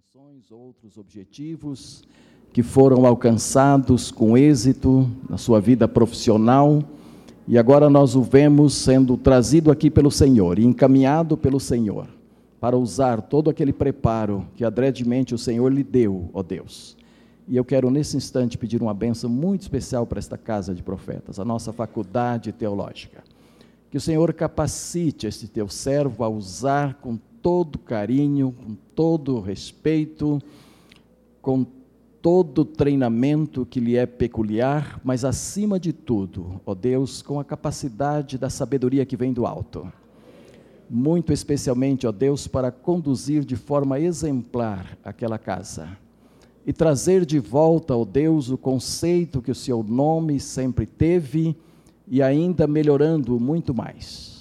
intenções, outros objetivos que foram alcançados com êxito na sua vida profissional e agora nós o vemos sendo trazido aqui pelo Senhor e encaminhado pelo Senhor para usar todo aquele preparo que adredemente o Senhor lhe deu, ó Deus. E eu quero nesse instante pedir uma benção muito especial para esta casa de profetas, a nossa faculdade teológica. Que o Senhor capacite este teu servo a usar com todo carinho, com todo respeito, com todo treinamento que lhe é peculiar, mas acima de tudo, ó Deus, com a capacidade da sabedoria que vem do alto. Muito especialmente, ó Deus, para conduzir de forma exemplar aquela casa e trazer de volta, ó Deus, o conceito que o seu nome sempre teve e ainda melhorando muito mais.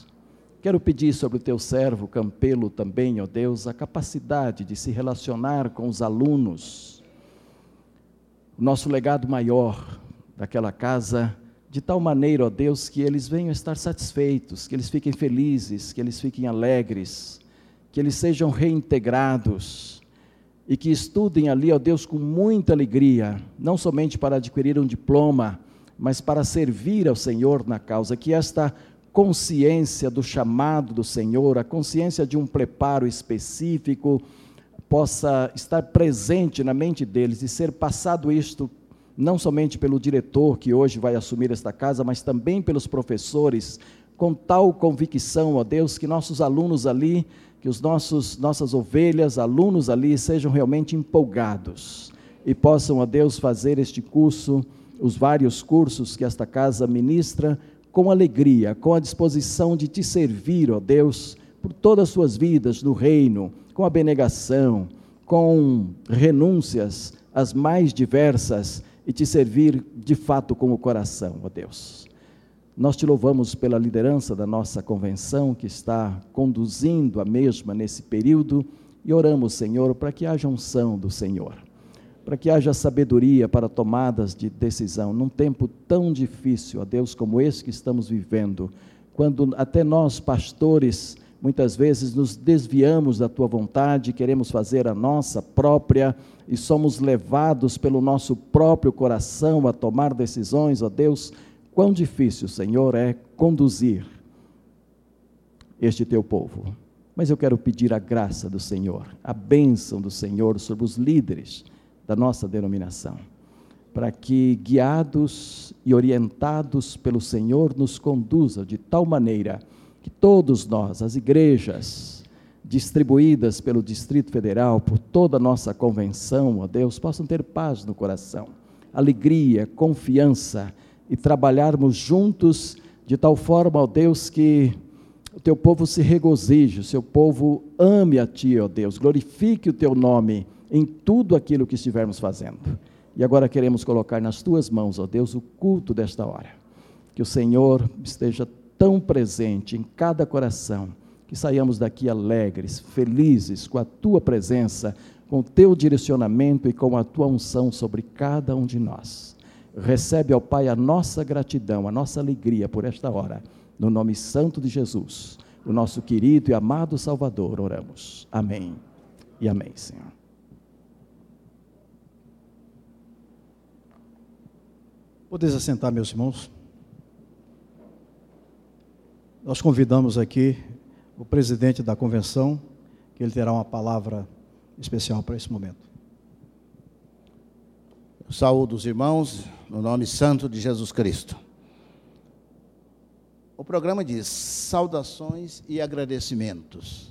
Quero pedir sobre o teu servo Campelo também, ó Deus, a capacidade de se relacionar com os alunos. O nosso legado maior daquela casa, de tal maneira, ó Deus, que eles venham estar satisfeitos, que eles fiquem felizes, que eles fiquem alegres, que eles sejam reintegrados e que estudem ali, ó Deus, com muita alegria, não somente para adquirir um diploma, mas para servir ao Senhor na causa, que esta consciência do chamado do Senhor, a consciência de um preparo específico, possa estar presente na mente deles e ser passado isto não somente pelo diretor que hoje vai assumir esta casa, mas também pelos professores, com tal convicção, ó Deus, que nossos alunos ali, que os nossos nossas ovelhas, alunos ali sejam realmente empolgados e possam, ó Deus, fazer este curso, os vários cursos que esta casa ministra com alegria, com a disposição de te servir, ó Deus, por todas as suas vidas no reino, com abnegação, com renúncias as mais diversas e te servir de fato com o coração, ó Deus. Nós te louvamos pela liderança da nossa convenção que está conduzindo a mesma nesse período e oramos, Senhor, para que haja unção do Senhor para que haja sabedoria para tomadas de decisão num tempo tão difícil, a Deus, como esse que estamos vivendo, quando até nós, pastores, muitas vezes nos desviamos da tua vontade, queremos fazer a nossa própria e somos levados pelo nosso próprio coração a tomar decisões, ó Deus, quão difícil, Senhor, é conduzir este teu povo. Mas eu quero pedir a graça do Senhor, a bênção do Senhor sobre os líderes da nossa denominação, para que, guiados e orientados pelo Senhor, nos conduza de tal maneira que todos nós, as igrejas distribuídas pelo Distrito Federal, por toda a nossa convenção, ó Deus, possam ter paz no coração, alegria, confiança e trabalharmos juntos de tal forma, ó Deus, que o teu povo se regozije, o seu povo ame a ti, ó Deus, glorifique o teu nome em tudo aquilo que estivermos fazendo. E agora queremos colocar nas tuas mãos, ó Deus, o culto desta hora. Que o Senhor esteja tão presente em cada coração, que saiamos daqui alegres, felizes com a tua presença, com o teu direcionamento e com a tua unção sobre cada um de nós. Recebe, ó Pai, a nossa gratidão, a nossa alegria por esta hora. No nome santo de Jesus, o nosso querido e amado Salvador, oramos. Amém e amém, Senhor. Podeis assentar, meus irmãos. Nós convidamos aqui o presidente da convenção, que ele terá uma palavra especial para esse momento. Saúde os irmãos, no nome santo de Jesus Cristo. O programa diz saudações e agradecimentos.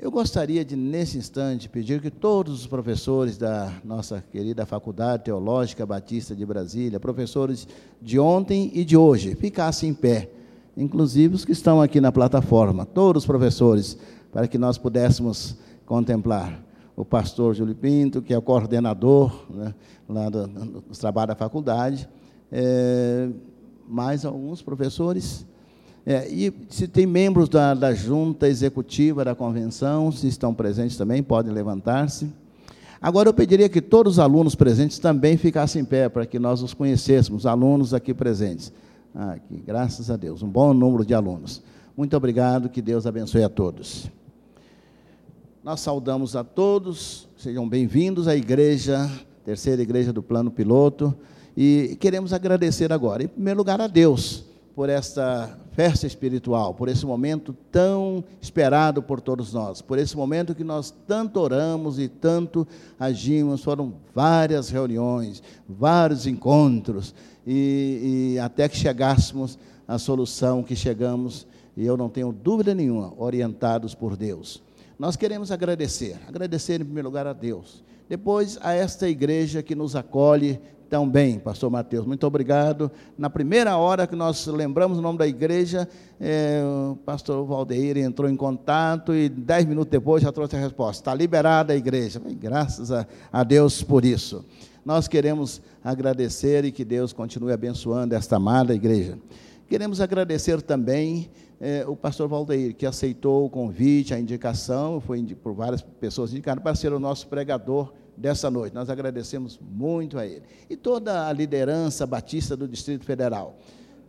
Eu gostaria de, nesse instante, pedir que todos os professores da nossa querida Faculdade Teológica Batista de Brasília, professores de ontem e de hoje, ficassem em pé, inclusive os que estão aqui na plataforma, todos os professores, para que nós pudéssemos contemplar o pastor Júlio Pinto, que é o coordenador né, lá do, dos trabalhos da faculdade, é, mais alguns professores é, e se tem membros da, da junta executiva da convenção, se estão presentes também, podem levantar-se. Agora eu pediria que todos os alunos presentes também ficassem em pé, para que nós os conhecêssemos, alunos aqui presentes. Ah, aqui, graças a Deus, um bom número de alunos. Muito obrigado, que Deus abençoe a todos. nós saudamos a todos, sejam bem-vindos à igreja, terceira igreja do Plano Piloto, e queremos agradecer agora, em primeiro lugar, a Deus por esta festa espiritual, por esse momento tão esperado por todos nós, por esse momento que nós tanto oramos e tanto agimos. Foram várias reuniões, vários encontros, e, e até que chegássemos à solução que chegamos, e eu não tenho dúvida nenhuma, orientados por Deus. Nós queremos agradecer, agradecer em primeiro lugar a Deus, depois a esta igreja que nos acolhe tão bem, pastor Mateus, muito obrigado. Na primeira hora que nós lembramos o nome da igreja, é, o pastor Valdeir entrou em contato e dez minutos depois já trouxe a resposta, está liberada a igreja. graças a, a Deus por isso. Nós queremos agradecer e que Deus continue abençoando esta amada igreja. Queremos agradecer também é, o pastor Valdeir, que aceitou o convite, a indicação, foi por várias pessoas indicadas para ser o nosso pregador dessa noite. Nós agradecemos muito a ele. E toda a liderança batista do Distrito Federal.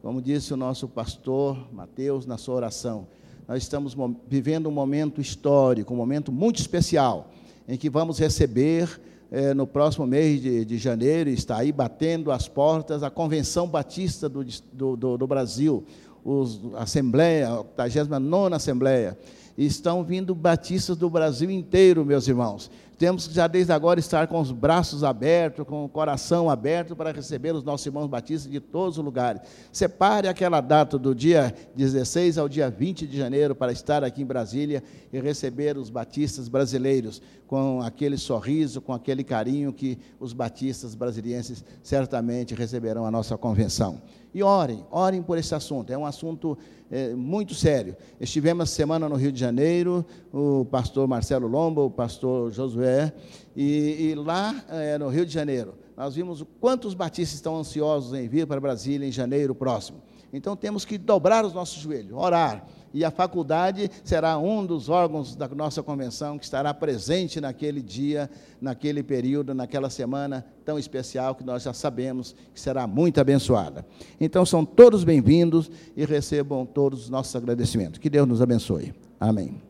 Como disse o nosso pastor Mateus na sua oração, nós estamos vivendo um momento histórico, um momento muito especial, em que vamos receber é, no próximo mês de, de, janeiro, está aí batendo as portas a Convenção Batista do, do, do Brasil, os, a Assembleia, a 89 Assembleia, estão vindo batistas do Brasil inteiro, meus irmãos. Temos que já desde agora estar com os braços abertos, com o coração aberto para receber os nossos irmãos batistas de todos os lugares. Separe aquela data do dia 16 ao dia 20 de janeiro para estar aqui em Brasília e receber os batistas brasileiros com aquele sorriso, com aquele carinho que os batistas brasilienses certamente receberão a nossa convenção. E orem, orem por esse assunto. É um assunto é, muito sério. Estivemos semana no Rio de Janeiro, o pastor Marcelo Lomba, o pastor Josué, e, e lá é, no Rio de Janeiro, nós vimos quantos batistas estão ansiosos em vir para Brasília em janeiro próximo. Então temos que dobrar os nossos joelhos, orar e a faculdade será um dos órgãos da nossa convenção que estará presente naquele dia, naquele período, naquela semana tão especial que nós já sabemos que será muito abençoada. Então são todos bem-vindos e recebam todos os nossos agradecimentos. Que Deus nos abençoe. Amém.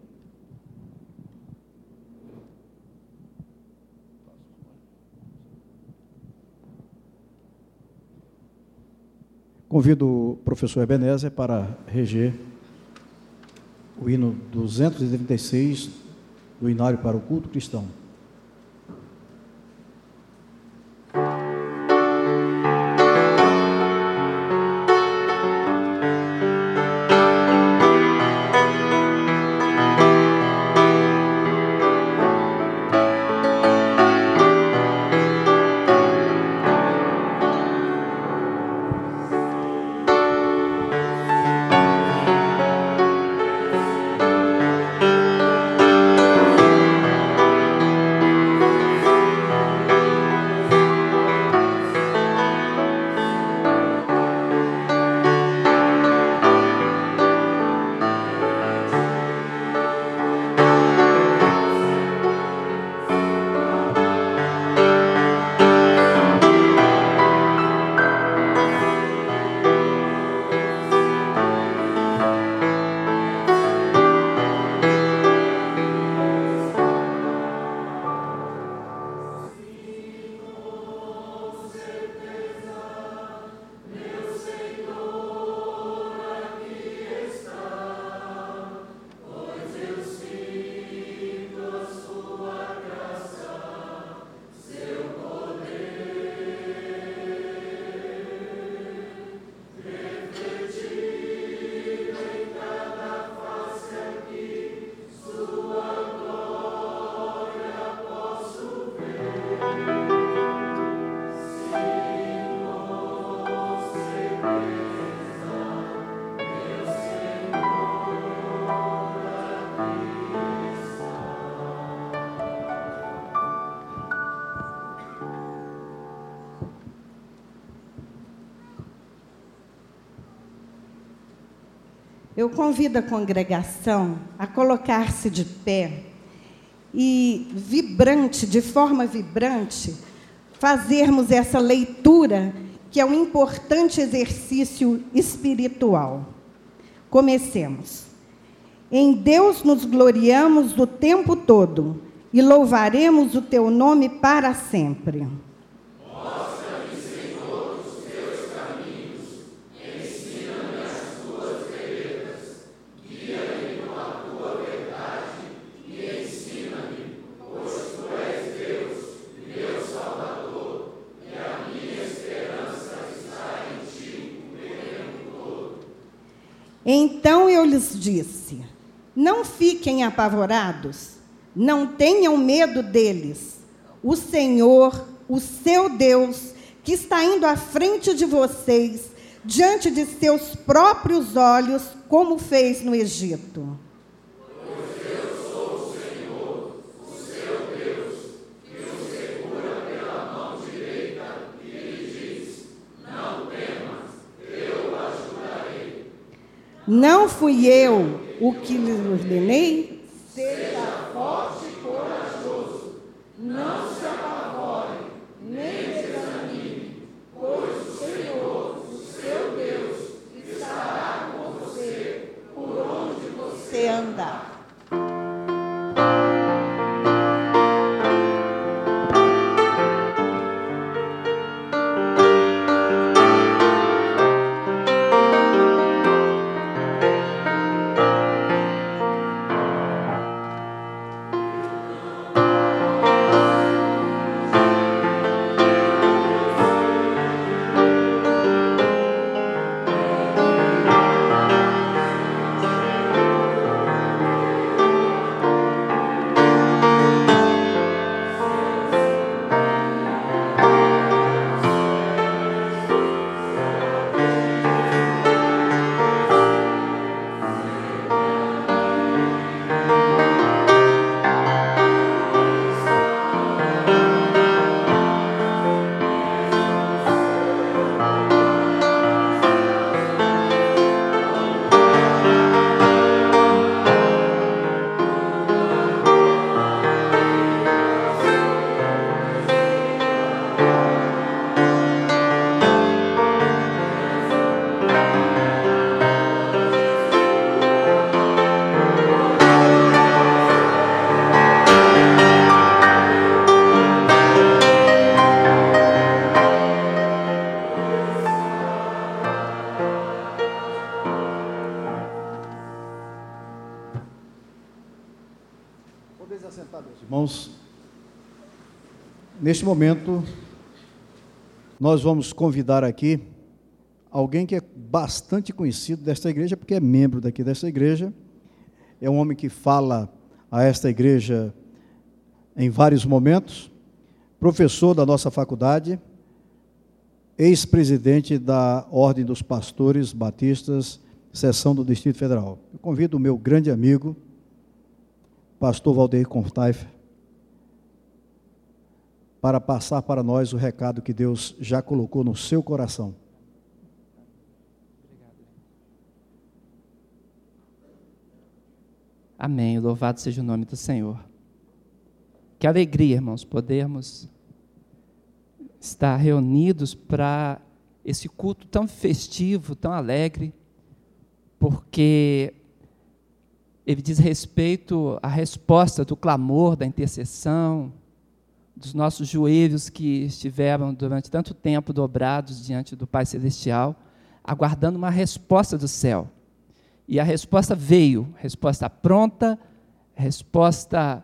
Convido o professor Ebenezer para reger o hino 236 do Inário para o Culto Cristão. Eu convido a congregação a colocar-se de pé e, vibrante, de forma vibrante, fazermos essa leitura, que é um importante exercício espiritual. Comecemos. Em Deus nos gloriamos o tempo todo e louvaremos o teu nome para sempre. Disse: Não fiquem apavorados, não tenham medo deles. O Senhor, o seu Deus, que está indo à frente de vocês, diante de seus próprios olhos, como fez no Egito. Não fui eu o que lhe ordenei? Neste momento, nós vamos convidar aqui alguém que é bastante conhecido desta igreja, porque é membro daqui desta igreja. É um homem que fala a esta igreja em vários momentos, professor da nossa faculdade, ex-presidente da Ordem dos Pastores Batistas, seção do Distrito Federal. Eu convido o meu grande amigo, pastor Valdeir Contaif, para passar para nós o recado que Deus já colocou no seu coração. Amém. Louvado seja o nome do Senhor. Que alegria, irmãos, podermos estar reunidos para esse culto tão festivo, tão alegre, porque ele diz respeito à resposta do clamor, da intercessão, dos nossos joelhos que estiveram durante tanto tempo dobrados diante do Pai Celestial, aguardando uma resposta do céu. E a resposta veio, resposta pronta, resposta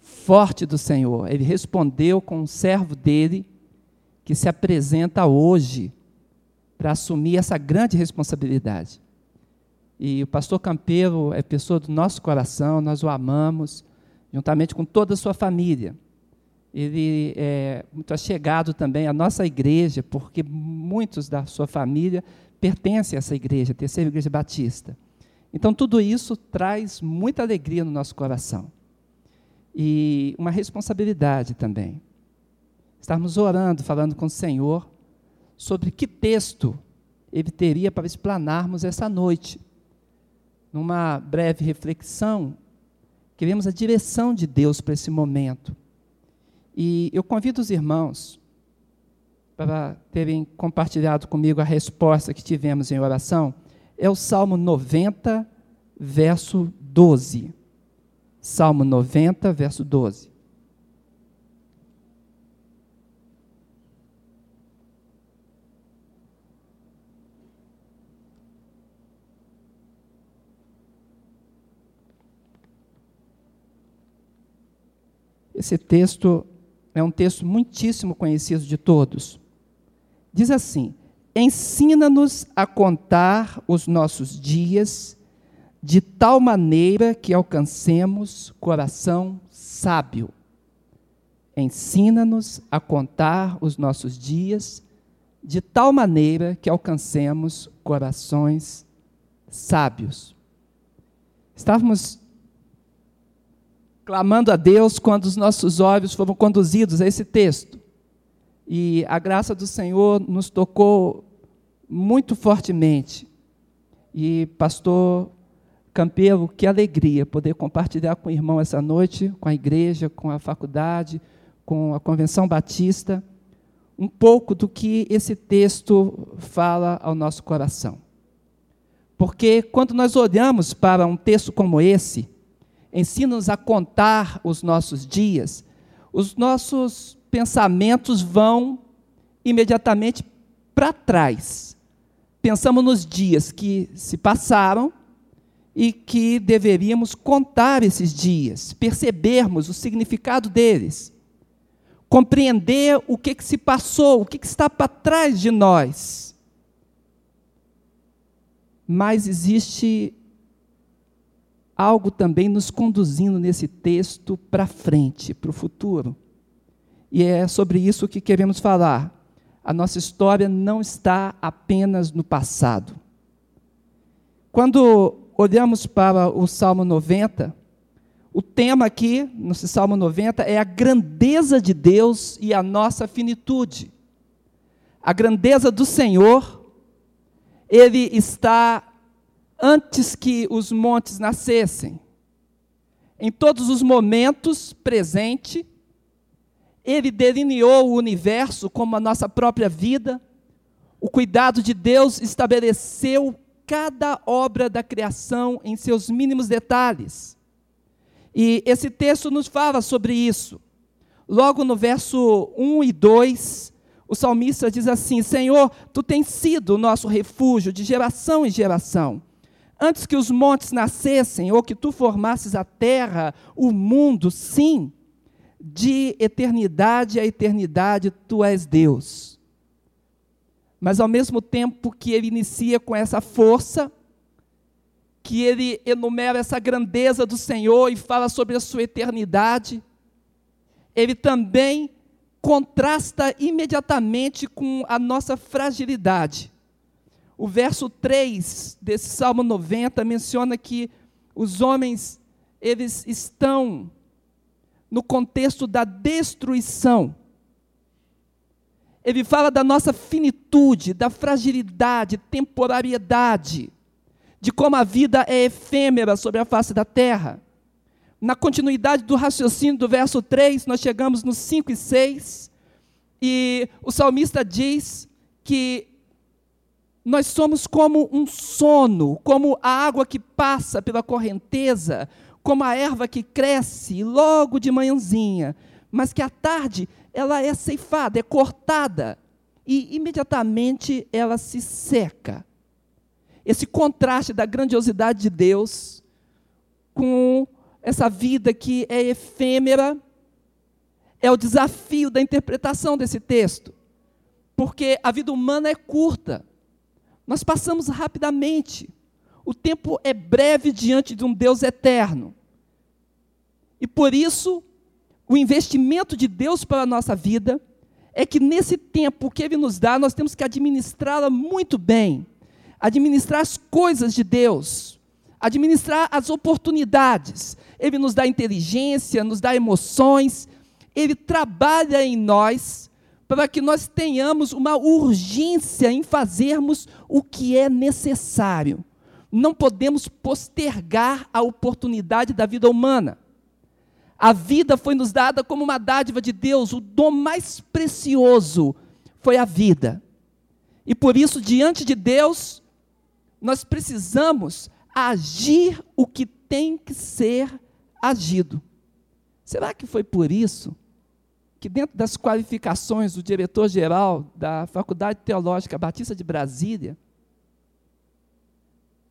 forte do Senhor. Ele respondeu com um servo dele que se apresenta hoje para assumir essa grande responsabilidade. E o pastor Campeiro é pessoa do nosso coração, nós o amamos, juntamente com toda a sua família ele é muito achegado também à nossa igreja, porque muitos da sua família pertencem a essa igreja, a terceira igreja batista. Então, tudo isso traz muita alegria no nosso coração. E uma responsabilidade também. Estarmos orando, falando com o Senhor, sobre que texto ele teria para explanarmos essa noite. Numa breve reflexão, queremos a direção de Deus para esse momento e eu convido os irmãos para terem compartilhado comigo a resposta que tivemos em oração. É o Salmo 90, verso 12. Salmo 90, verso 12. Esse texto é um texto muitíssimo conhecido de todos. Diz assim: Ensina-nos a contar os nossos dias de tal maneira que alcancemos coração sábio. Ensina-nos a contar os nossos dias de tal maneira que alcancemos corações sábios. Estávamos clamando a Deus quando os nossos olhos foram conduzidos a esse texto. E a graça do Senhor nos tocou muito fortemente. E, pastor Campelo, que alegria poder compartilhar com o irmão essa noite, com a igreja, com a faculdade, com a Convenção Batista, um pouco do que esse texto fala ao nosso coração. Porque quando nós olhamos para um texto como esse, ensina-nos a contar os nossos dias, os nossos pensamentos vão imediatamente para trás. Pensamos nos dias que se passaram e que deveríamos contar esses dias, percebermos o significado deles, compreender o que, que se passou, o que, que está para trás de nós. Mas existe algo também nos conduzindo nesse texto para frente, para o futuro. E é sobre isso que queremos falar. A nossa história não está apenas no passado. Quando olhamos para o Salmo 90, o tema aqui, no Salmo 90, é a grandeza de Deus e a nossa finitude. A grandeza do Senhor, Ele está antes que os montes nascessem. Em todos os momentos presente, ele delineou o universo como a nossa própria vida. O cuidado de Deus estabeleceu cada obra da criação em seus mínimos detalhes. E esse texto nos fala sobre isso. Logo no verso 1 e 2, o salmista diz assim: Senhor, tu tens sido o nosso refúgio de geração em geração antes que os montes nascessem, ou que tu formasses a terra, o mundo, sim, de eternidade a eternidade tu és Deus. Mas ao mesmo tempo que ele inicia com essa força, que ele enumera essa grandeza do Senhor e fala sobre a sua eternidade, ele também contrasta imediatamente com a nossa fragilidade. O verso 3 desse Salmo 90 menciona que os homens, eles estão no contexto da destruição. Ele fala da nossa finitude, da fragilidade, temporariedade, de como a vida é efêmera sobre a face da terra. Na continuidade do raciocínio do verso 3, nós chegamos no 5 e 6, e o salmista diz que nós somos como um sono, como a água que passa pela correnteza, como a erva que cresce logo de manhãzinha, mas que à tarde ela é ceifada, é cortada e imediatamente ela se seca. Esse contraste da grandiosidade de Deus com essa vida que é efêmera é o desafio da interpretação desse texto. Porque a vida humana é curta. Nós passamos rapidamente. O tempo é breve diante de um Deus eterno. E por isso, o investimento de Deus para a nossa vida é que nesse tempo que Ele nos dá, nós temos que administrá-la muito bem. Administrar as coisas de Deus, administrar as oportunidades. Ele nos dá inteligência, nos dá emoções, Ele trabalha em nós para que nós tenhamos uma urgência em fazermos o que é necessário. Não podemos postergar a oportunidade da vida humana. A vida foi nos dada como uma dádiva de Deus, o dom mais precioso foi a vida. E por isso, diante de Deus, nós precisamos agir o que tem que ser agido. Será que foi por isso que, dentro das qualificações do diretor-geral da Faculdade Teológica Batista de Brasília,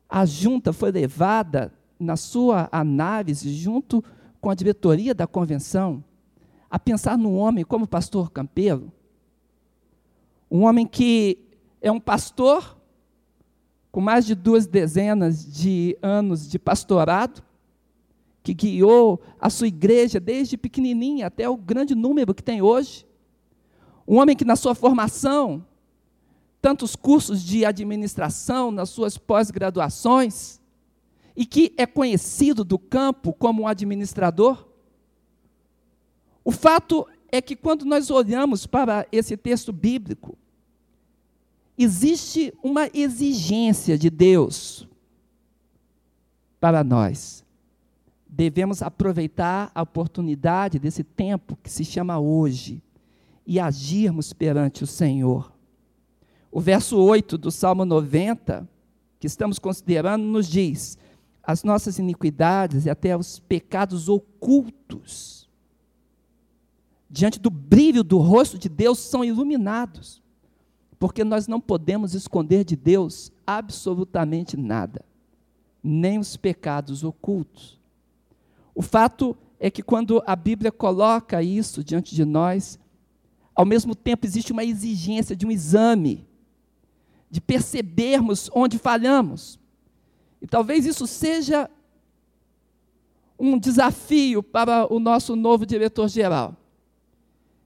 a junta foi levada na sua análise, junto com a diretoria da convenção, a pensar num homem como o pastor Campelo, um homem que é um pastor com mais de duas dezenas de anos de pastorado, que guiou a sua igreja desde pequenininha até o grande número que tem hoje. Um homem que, na sua formação, tantos cursos de administração, nas suas pós-graduações, e que é conhecido do campo como um administrador. O fato é que, quando nós olhamos para esse texto bíblico, existe uma exigência de Deus para nós. Devemos aproveitar a oportunidade desse tempo que se chama hoje e agirmos perante o Senhor. O verso 8 do Salmo 90, que estamos considerando, nos diz: as nossas iniquidades e até os pecados ocultos, diante do brilho do rosto de Deus, são iluminados, porque nós não podemos esconder de Deus absolutamente nada, nem os pecados ocultos. O fato é que quando a Bíblia coloca isso diante de nós, ao mesmo tempo existe uma exigência de um exame, de percebermos onde falhamos. E talvez isso seja um desafio para o nosso novo diretor-geral,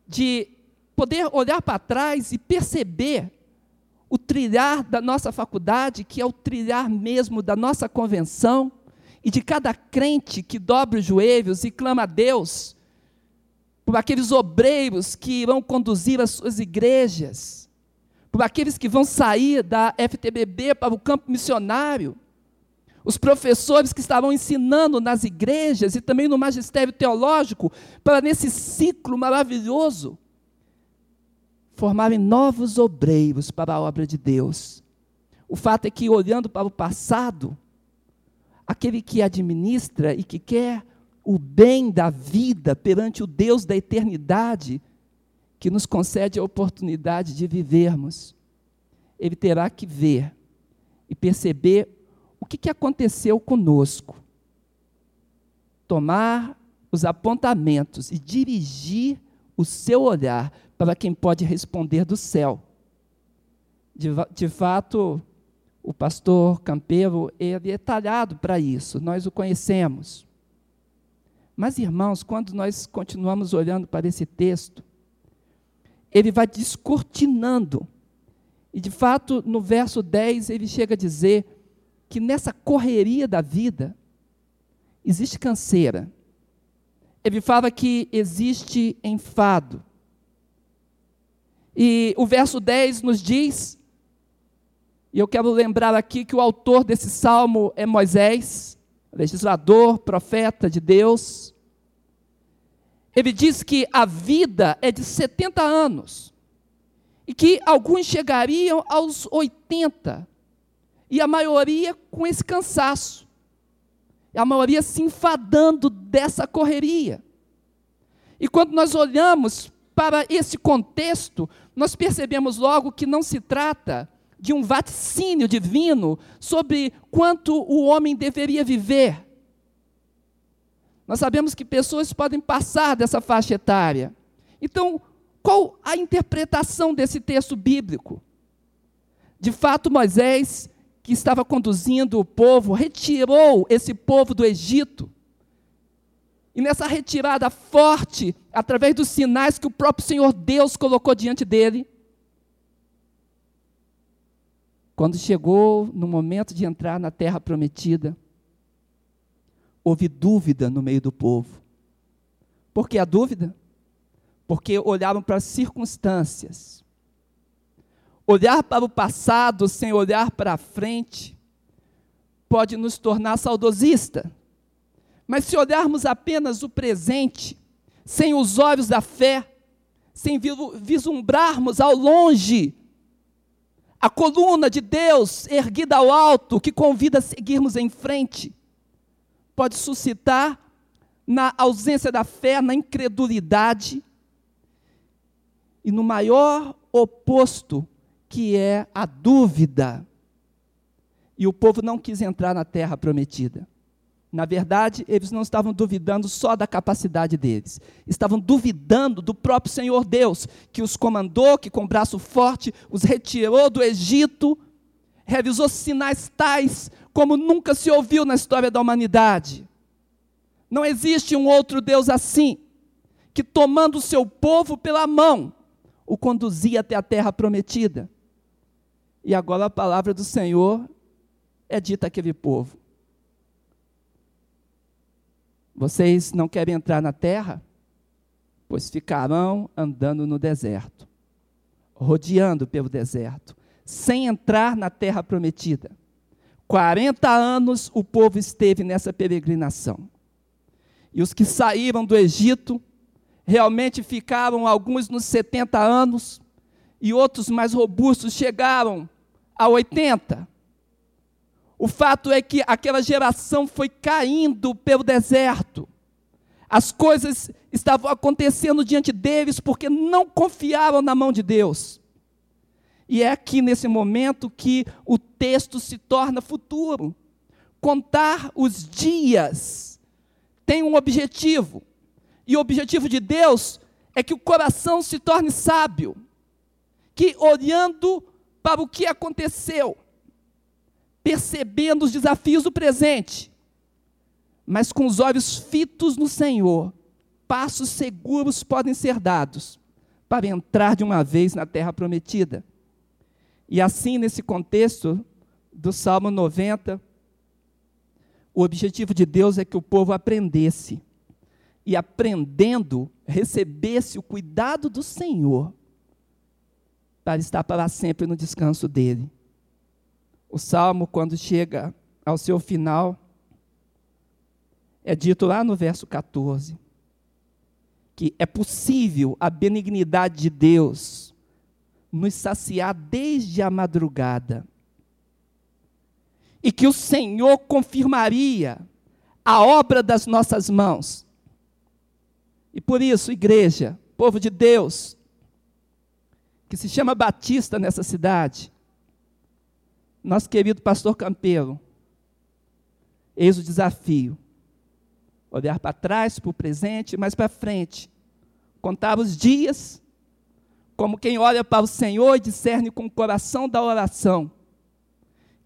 de poder olhar para trás e perceber o trilhar da nossa faculdade, que é o trilhar mesmo da nossa convenção, e de cada crente que dobra os joelhos e clama a Deus, por aqueles obreiros que irão conduzir as suas igrejas, por aqueles que vão sair da FTBB para o campo missionário, os professores que estavam ensinando nas igrejas e também no magistério teológico, para nesse ciclo maravilhoso, formarem novos obreiros para a obra de Deus. O fato é que, olhando para o passado, aquele que administra e que quer o bem da vida perante o Deus da eternidade, que nos concede a oportunidade de vivermos, ele terá que ver e perceber o que, aconteceu conosco? Tomar os apontamentos e dirigir o seu olhar para quem pode responder do céu. De, de fato, o pastor Campeiro ele é talhado para isso, nós o conhecemos. Mas, irmãos, quando nós continuamos olhando para esse texto, ele vai descortinando. E, de fato, no verso 10, ele chega a dizer que nessa correria da vida existe canseira. Ele fala que existe enfado. E o verso 10 nos diz, e eu quero lembrar aqui que o autor desse salmo é Moisés, legislador, profeta de Deus. Ele diz que a vida é de 70 anos e que alguns chegariam aos 80 e a maioria com esse cansaço, a maioria se enfadando dessa correria. E quando nós olhamos para esse contexto, nós percebemos logo que não se trata de um vaticínio divino sobre quanto o homem deveria viver. Nós sabemos que pessoas podem passar dessa faixa etária. Então, qual a interpretação desse texto bíblico? De fato, Moisés que estava conduzindo o povo, retirou esse povo do Egito. E nessa retirada forte, através dos sinais que o próprio Senhor Deus colocou diante dele, quando chegou no momento de entrar na terra prometida, houve dúvida no meio do povo. Por que a dúvida? Porque olhavam para as circunstâncias, Olhar para o passado sem olhar para a frente pode nos tornar saudosista. Mas se olharmos apenas o presente, sem os olhos da fé, sem vislumbrarmos ao longe a coluna de Deus erguida ao alto, que convida a seguirmos em frente, pode suscitar na ausência da fé, na incredulidade e no maior oposto, que é a dúvida. E o povo não quis entrar na terra prometida. Na verdade, eles não estavam duvidando só da capacidade deles, estavam duvidando do próprio Senhor Deus, que os comandou, que com braço forte os retirou do Egito, realizou sinais tais como nunca se ouviu na história da humanidade. Não existe um outro Deus assim, que tomando o seu povo pela mão, o conduzia até a terra prometida. E agora a palavra do Senhor é dita àquele povo vocês não querem entrar na terra? Pois ficarão andando no deserto, rodeando pelo deserto, sem entrar na terra prometida. 40 anos o povo esteve nessa peregrinação. E os que saíram do Egito realmente ficaram alguns nos 70 anos e outros mais robustos chegaram a 80. O fato é que aquela geração foi caindo pelo deserto. As coisas estavam acontecendo diante deles porque não confiavam na mão de Deus. E é aqui nesse momento que o texto se torna futuro. Contar os dias tem um objetivo. E o objetivo de Deus é que o coração se torne sábio. Que olhando para o que aconteceu, percebendo os desafios do presente, mas com os olhos fitos no Senhor, passos seguros podem ser dados para entrar de uma vez na terra prometida. E assim, nesse contexto do Salmo 90, o objetivo de Deus é que o povo aprendesse e aprendendo, recebesse o cuidado do Senhor para estar para sempre no descanso dele. O salmo, quando chega ao seu final, é dito lá no verso 14 que é possível a benignidade de Deus nos saciar desde a madrugada. E que o Senhor confirmaria a obra das nossas mãos. E por isso, igreja, povo de Deus, que se chama Batista nessa cidade, nosso querido pastor Campelo, eis o desafio. Olhar para trás, para o presente, mas para frente. Contar os dias, como quem olha para o Senhor e discerne com o coração da oração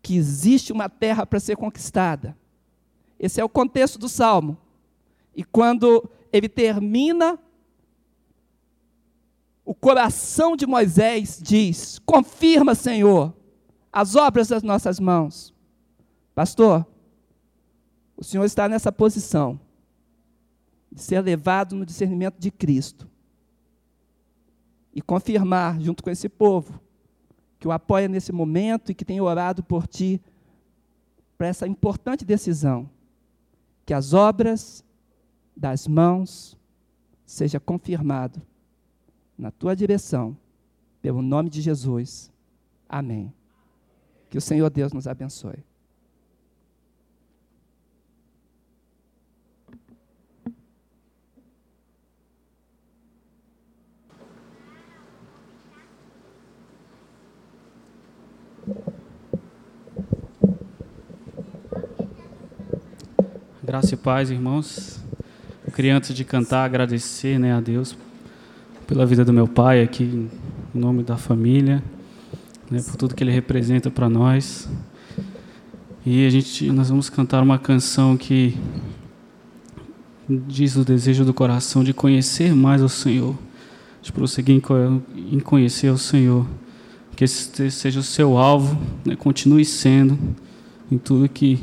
que existe uma terra para ser conquistada. Esse é o contexto do salmo. E quando ele termina, o coração de Moisés diz: Confirma, Senhor, as obras das nossas mãos. Pastor, o senhor está nessa posição de ser levado no discernimento de Cristo e confirmar, junto com esse povo, que o apoia nesse momento e que tem orado por ti para essa importante decisão, que as obras das mãos seja confirmado na tua direção, pelo nome de Jesus. Amém. Que o Senhor Deus nos abençoe. Graça e paz, irmãos. Eu queria, antes de cantar, agradecer né, a Deus pela vida do meu pai aqui, em nome da família né, por tudo que ele representa para nós. E a gente, nós vamos cantar uma canção que diz o desejo do coração de conhecer mais o Senhor, de prosseguir em conhecer o Senhor. Que esse seja o seu alvo, né, continue sendo em tudo que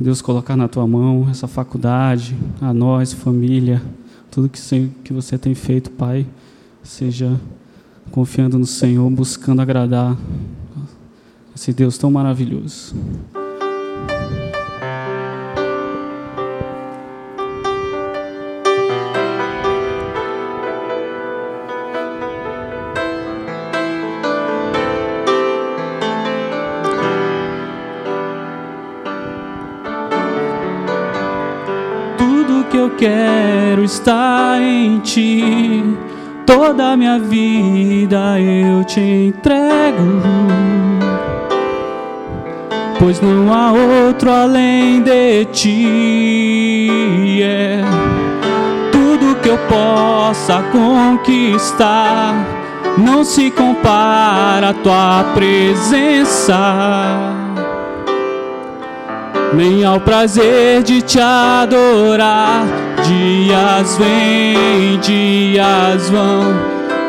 Deus colocar na tua mão, essa faculdade, a nós, família, tudo que, que você tem feito, Pai, seja confiando no Senhor, buscando agradar esse Deus tão maravilhoso. Tudo que eu quero está em ti Toda minha vida eu te entrego. Pois não há outro além de ti. É tudo que eu possa conquistar não se compara a tua presença nem ao prazer de te adorar. Dias vêm, dias vão,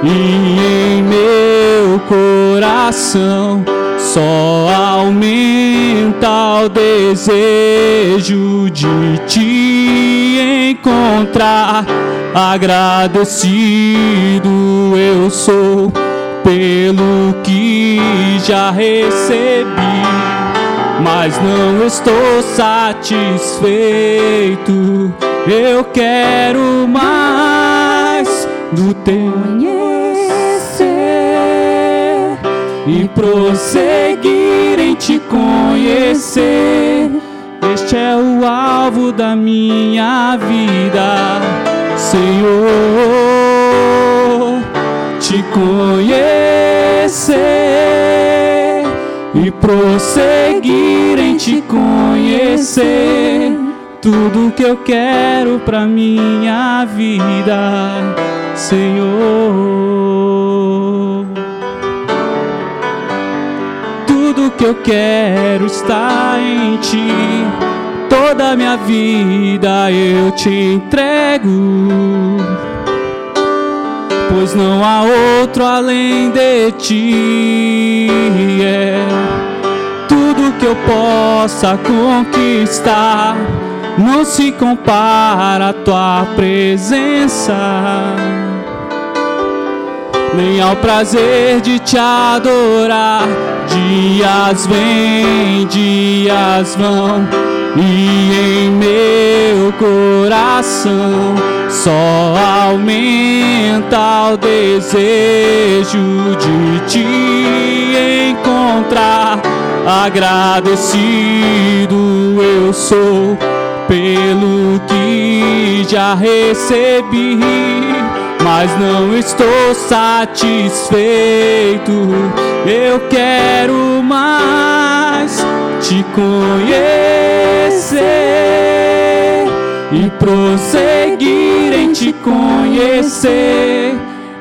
e em meu coração só aumenta o desejo de te encontrar. Agradecido eu sou pelo que já recebi mas não estou satisfeito. Eu quero mais do teu conhecer e prosseguir em te conhecer. Este é o alvo da minha vida, Senhor. Te conhecer e prosseguir em te conhecer. Tudo que eu quero para minha vida, Senhor. Tudo que eu quero está em ti. Toda minha vida eu te entrego pois não há outro além de ti. É tudo que eu possa conquistar não se compara à tua presença, nem ao prazer de te adorar. Dias vêm, dias vão, e em meu coração só aumenta o desejo de te encontrar. Agradecido eu sou pelo que já recebi, mas não estou satisfeito. Eu quero mais te conhecer e prosseguir em te conhecer.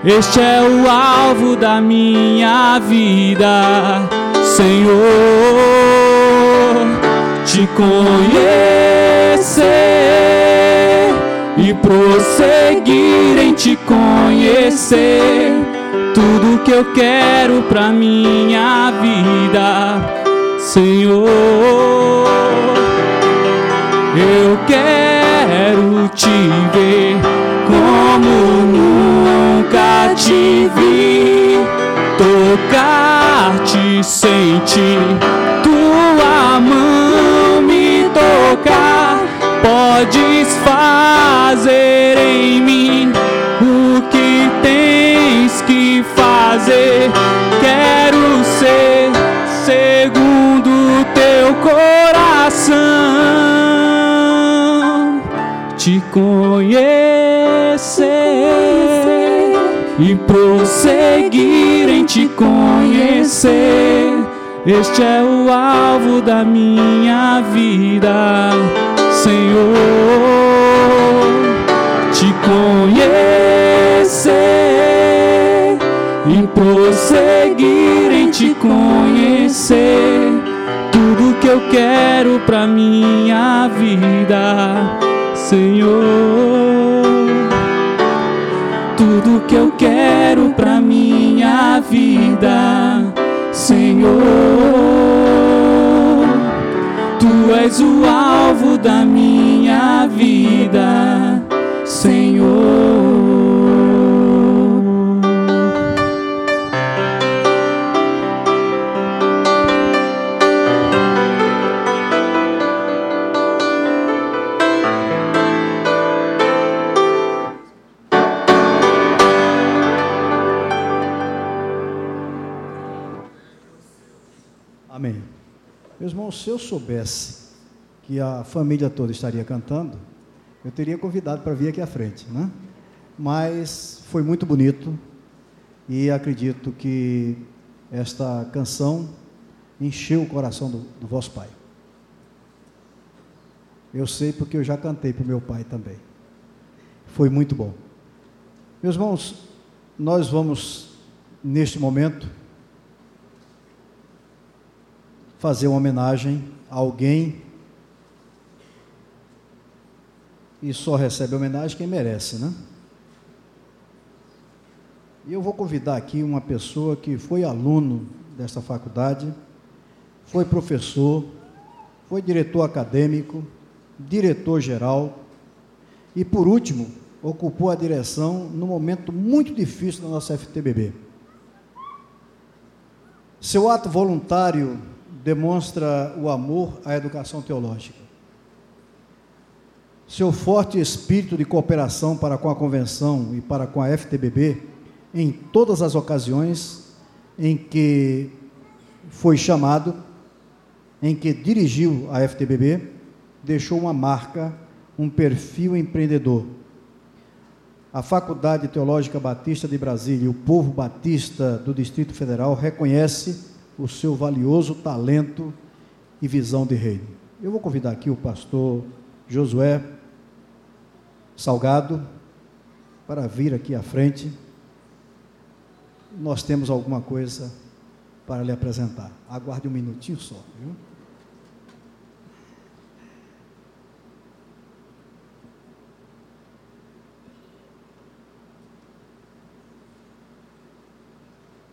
Este é o alvo da minha vida, Senhor. Te conhecer e prosseguir em te conhecer. Tudo que eu quero pra minha vida, Senhor. Eu quero te ver como nunca te vi, tocar-te, sentir fazer em mim o que tens que fazer. Quero ser segundo teu coração te conhecer e prosseguir em te conhecer. Este é o alvo da minha vida, Senhor. Te conhecer e prosseguir em te conhecer. Tudo que eu quero pra minha vida Senhor. Tudo que eu quero pra minha vida, Senhor. Tu és o alvo da minha vida, se eu soubesse que a família toda estaria cantando, Eu teria convidado para vir aqui à frente, né? Mas foi muito bonito e acredito que esta canção encheu o coração do, do vosso pai. Eu sei porque eu já cantei para o meu pai também. Foi muito bom. Meus irmãos, nós vamos, neste momento, fazer uma homenagem a alguém e só recebe homenagem quem merece, né? E eu vou convidar aqui uma pessoa que foi aluno desta faculdade, foi professor, foi diretor acadêmico, diretor geral e, por último, ocupou a direção num momento muito difícil da nossa FTBB. Seu ato voluntário demonstra o amor à educação teológica. Seu forte espírito de cooperação para com a convenção e para com a FTBB, em todas as ocasiões em que foi chamado, em que dirigiu a FTBB, deixou uma marca, um perfil empreendedor. A Faculdade Teológica Batista de Brasília e o povo batista do Distrito Federal reconhece o seu valioso talento e visão de reino. Eu vou convidar aqui o pastor Josué Salgado para vir aqui à frente. Nós temos alguma coisa para lhe apresentar. Aguarde um minutinho só, viu?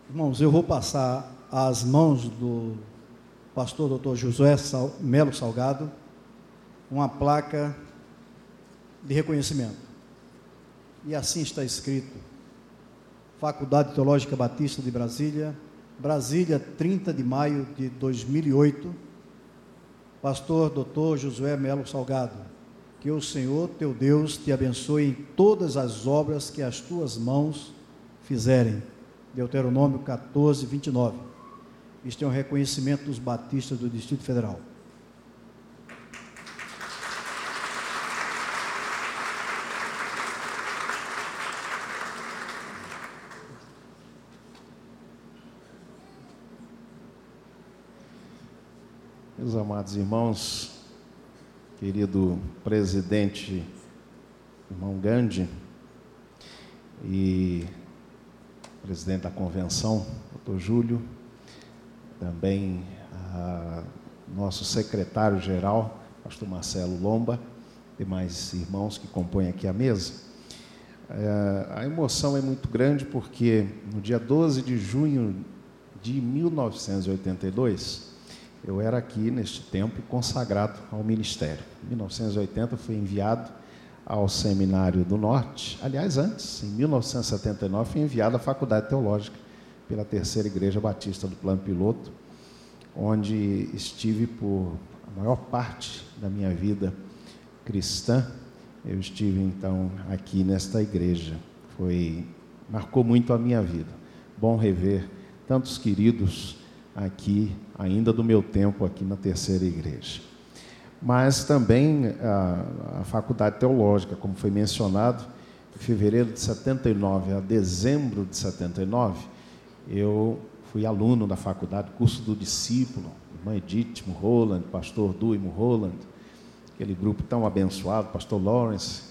Irmãos, eu vou passar as mãos do pastor doutor Josué Melo Salgado uma placa de reconhecimento. E assim está escrito: Faculdade Teológica Batista de Brasília, Brasília, 30 de maio de 2008. Pastor doutor Josué Melo Salgado, que o Senhor teu Deus te abençoe em todas as obras que as tuas mãos fizerem Deuteronômio 14, 29. Isto é um reconhecimento dos batistas do Distrito Federal. Meus amados irmãos, querido presidente, irmão Gandhi, e presidente da convenção, doutor Júlio, também a, nosso secretário-geral, pastor Marcelo Lomba, demais irmãos que compõem aqui a mesa. É, a emoção é muito grande porque no dia 12 de junho de 1982, eu era aqui neste tempo consagrado ao ministério. Em 1980 fui enviado ao Seminário do Norte. Aliás, antes, em 1979, fui enviado à Faculdade Teológica pela Terceira Igreja Batista do Plano Piloto, onde estive por a maior parte da minha vida cristã. Eu estive então aqui nesta igreja. Foi marcou muito a minha vida. Bom rever tantos queridos aqui ainda do meu tempo aqui na Terceira Igreja mas também a, a Faculdade Teológica, como foi mencionado, de fevereiro de 79 a dezembro de 79, eu fui aluno da faculdade, curso do discípulo, irmã Edith Roland, pastor Duimo Roland, aquele grupo tão abençoado, pastor Lawrence,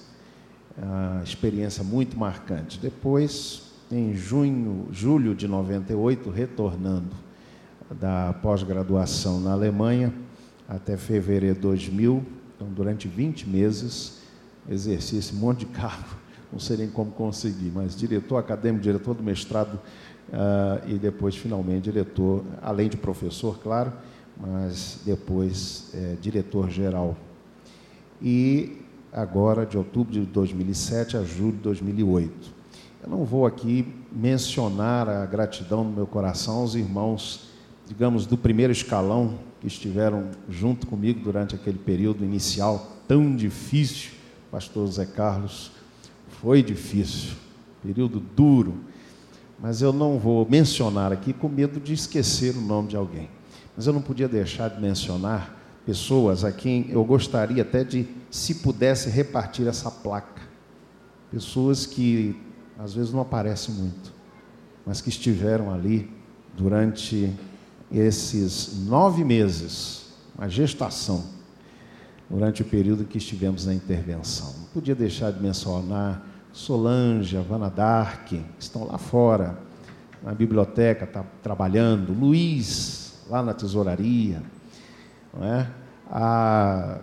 a experiência muito marcante. Depois, em junho, julho de 98, retornando da pós-graduação na Alemanha, até fevereiro de 2000, então durante 20 meses, exerci esse monte de cargo, não sei nem como conseguir, mas diretor acadêmico, diretor do mestrado uh, e depois, finalmente, diretor, além de professor, claro, mas depois é, diretor-geral. E agora, de outubro de 2007 a julho de 2008. Eu não vou aqui mencionar a gratidão no meu coração aos irmãos, digamos, do primeiro escalão que estiveram junto comigo durante aquele período inicial tão difícil, pastor Zé Carlos, foi difícil, período duro, mas eu não vou mencionar aqui com medo de esquecer o nome de alguém. Mas eu não podia deixar de mencionar pessoas a quem eu gostaria até de, se pudesse, repartir essa placa. Pessoas que às vezes não aparecem muito, mas que estiveram ali durante esses nove meses, uma gestação, durante o período que estivemos na intervenção. Não podia deixar de mencionar Solange, Havana Dark, que estão lá fora, na biblioteca, tá trabalhando, Luiz, lá na tesouraria, não é? A,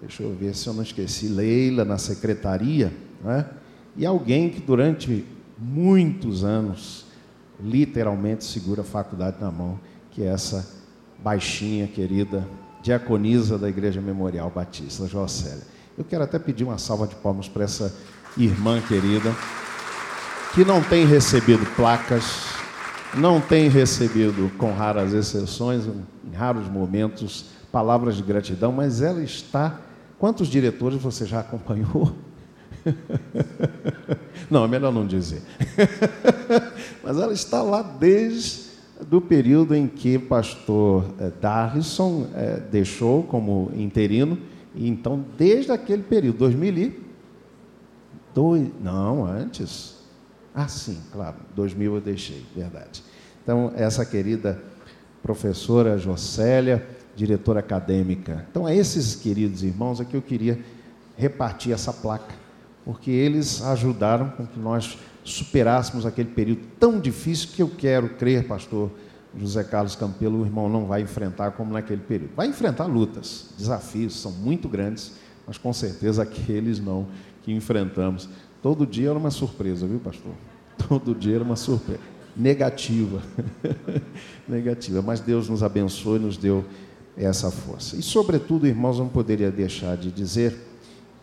deixa eu ver se eu não esqueci, Leila na secretaria, não é? e alguém que durante muitos anos literalmente segura a faculdade na mão, que é essa baixinha querida diaconisa da Igreja Memorial Batista, Jocélia. Eu quero até pedir uma salva de palmas para essa irmã querida, que não tem recebido placas, não tem recebido, com raras exceções, em raros momentos, palavras de gratidão, mas ela está. Quantos diretores você já acompanhou? Não, é melhor não dizer. Mas ela está lá desde do período em que pastor eh, Darlison é, deixou como interino. E então, desde aquele período, 2002, não, antes. Ah, sim, claro, 2000 eu deixei, verdade. Então, essa querida professora Jocélia, diretora acadêmica. Então, a esses queridos irmãos é que eu queria repartir essa placa porque eles ajudaram com que nós superássemos aquele período tão difícil que eu quero crer, pastor José Carlos Campelo, o irmão não vai enfrentar como naquele período. Vai enfrentar lutas, desafios, são muito grandes, mas com certeza aqueles não que enfrentamos. Todo dia era uma surpresa, viu, pastor? Todo dia era uma surpresa. Negativa. Negativa. Mas Deus nos abençoou e nos deu essa força. E, sobretudo, irmãos, não poderia deixar de dizer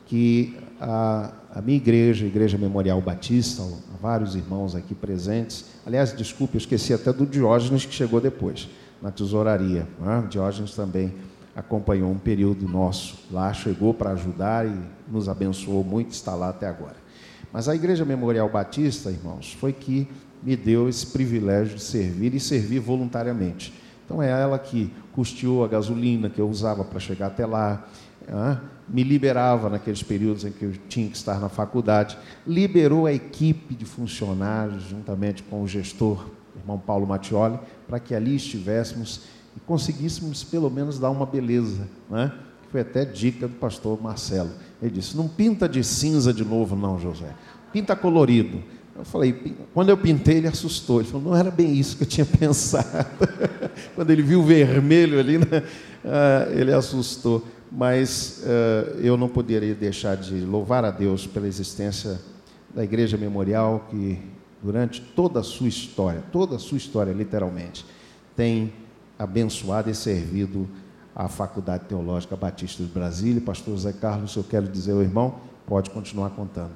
que a, a minha igreja, a Igreja Memorial Batista, vários irmãos aqui presentes. Aliás, desculpe, eu esqueci até do Diógenes que chegou depois, na tesouraria. Né? Diógenes também acompanhou um período nosso lá, chegou para ajudar e nos abençoou muito, está lá até agora. Mas a Igreja Memorial Batista, irmãos, foi que me deu esse privilégio de servir e servir voluntariamente. Então é ela que custeou a gasolina que eu usava para chegar até lá, me liberava naqueles períodos em que eu tinha que estar na faculdade, liberou a equipe de funcionários, juntamente com o gestor, irmão Paulo Mattioli, para que ali estivéssemos e conseguíssemos pelo menos dar uma beleza, né? foi até dica do pastor Marcelo. Ele disse: Não pinta de cinza de novo, não, José, pinta colorido. Eu falei, quando eu pintei, ele assustou. Ele falou, não era bem isso que eu tinha pensado. quando ele viu o vermelho ali, né? Ah, ele assustou mas uh, eu não poderia deixar de louvar a Deus pela existência da Igreja Memorial, que durante toda a sua história, toda a sua história, literalmente, tem abençoado e servido a Faculdade Teológica Batista de Brasília. Pastor José Carlos, eu quero dizer ao irmão, pode continuar contando.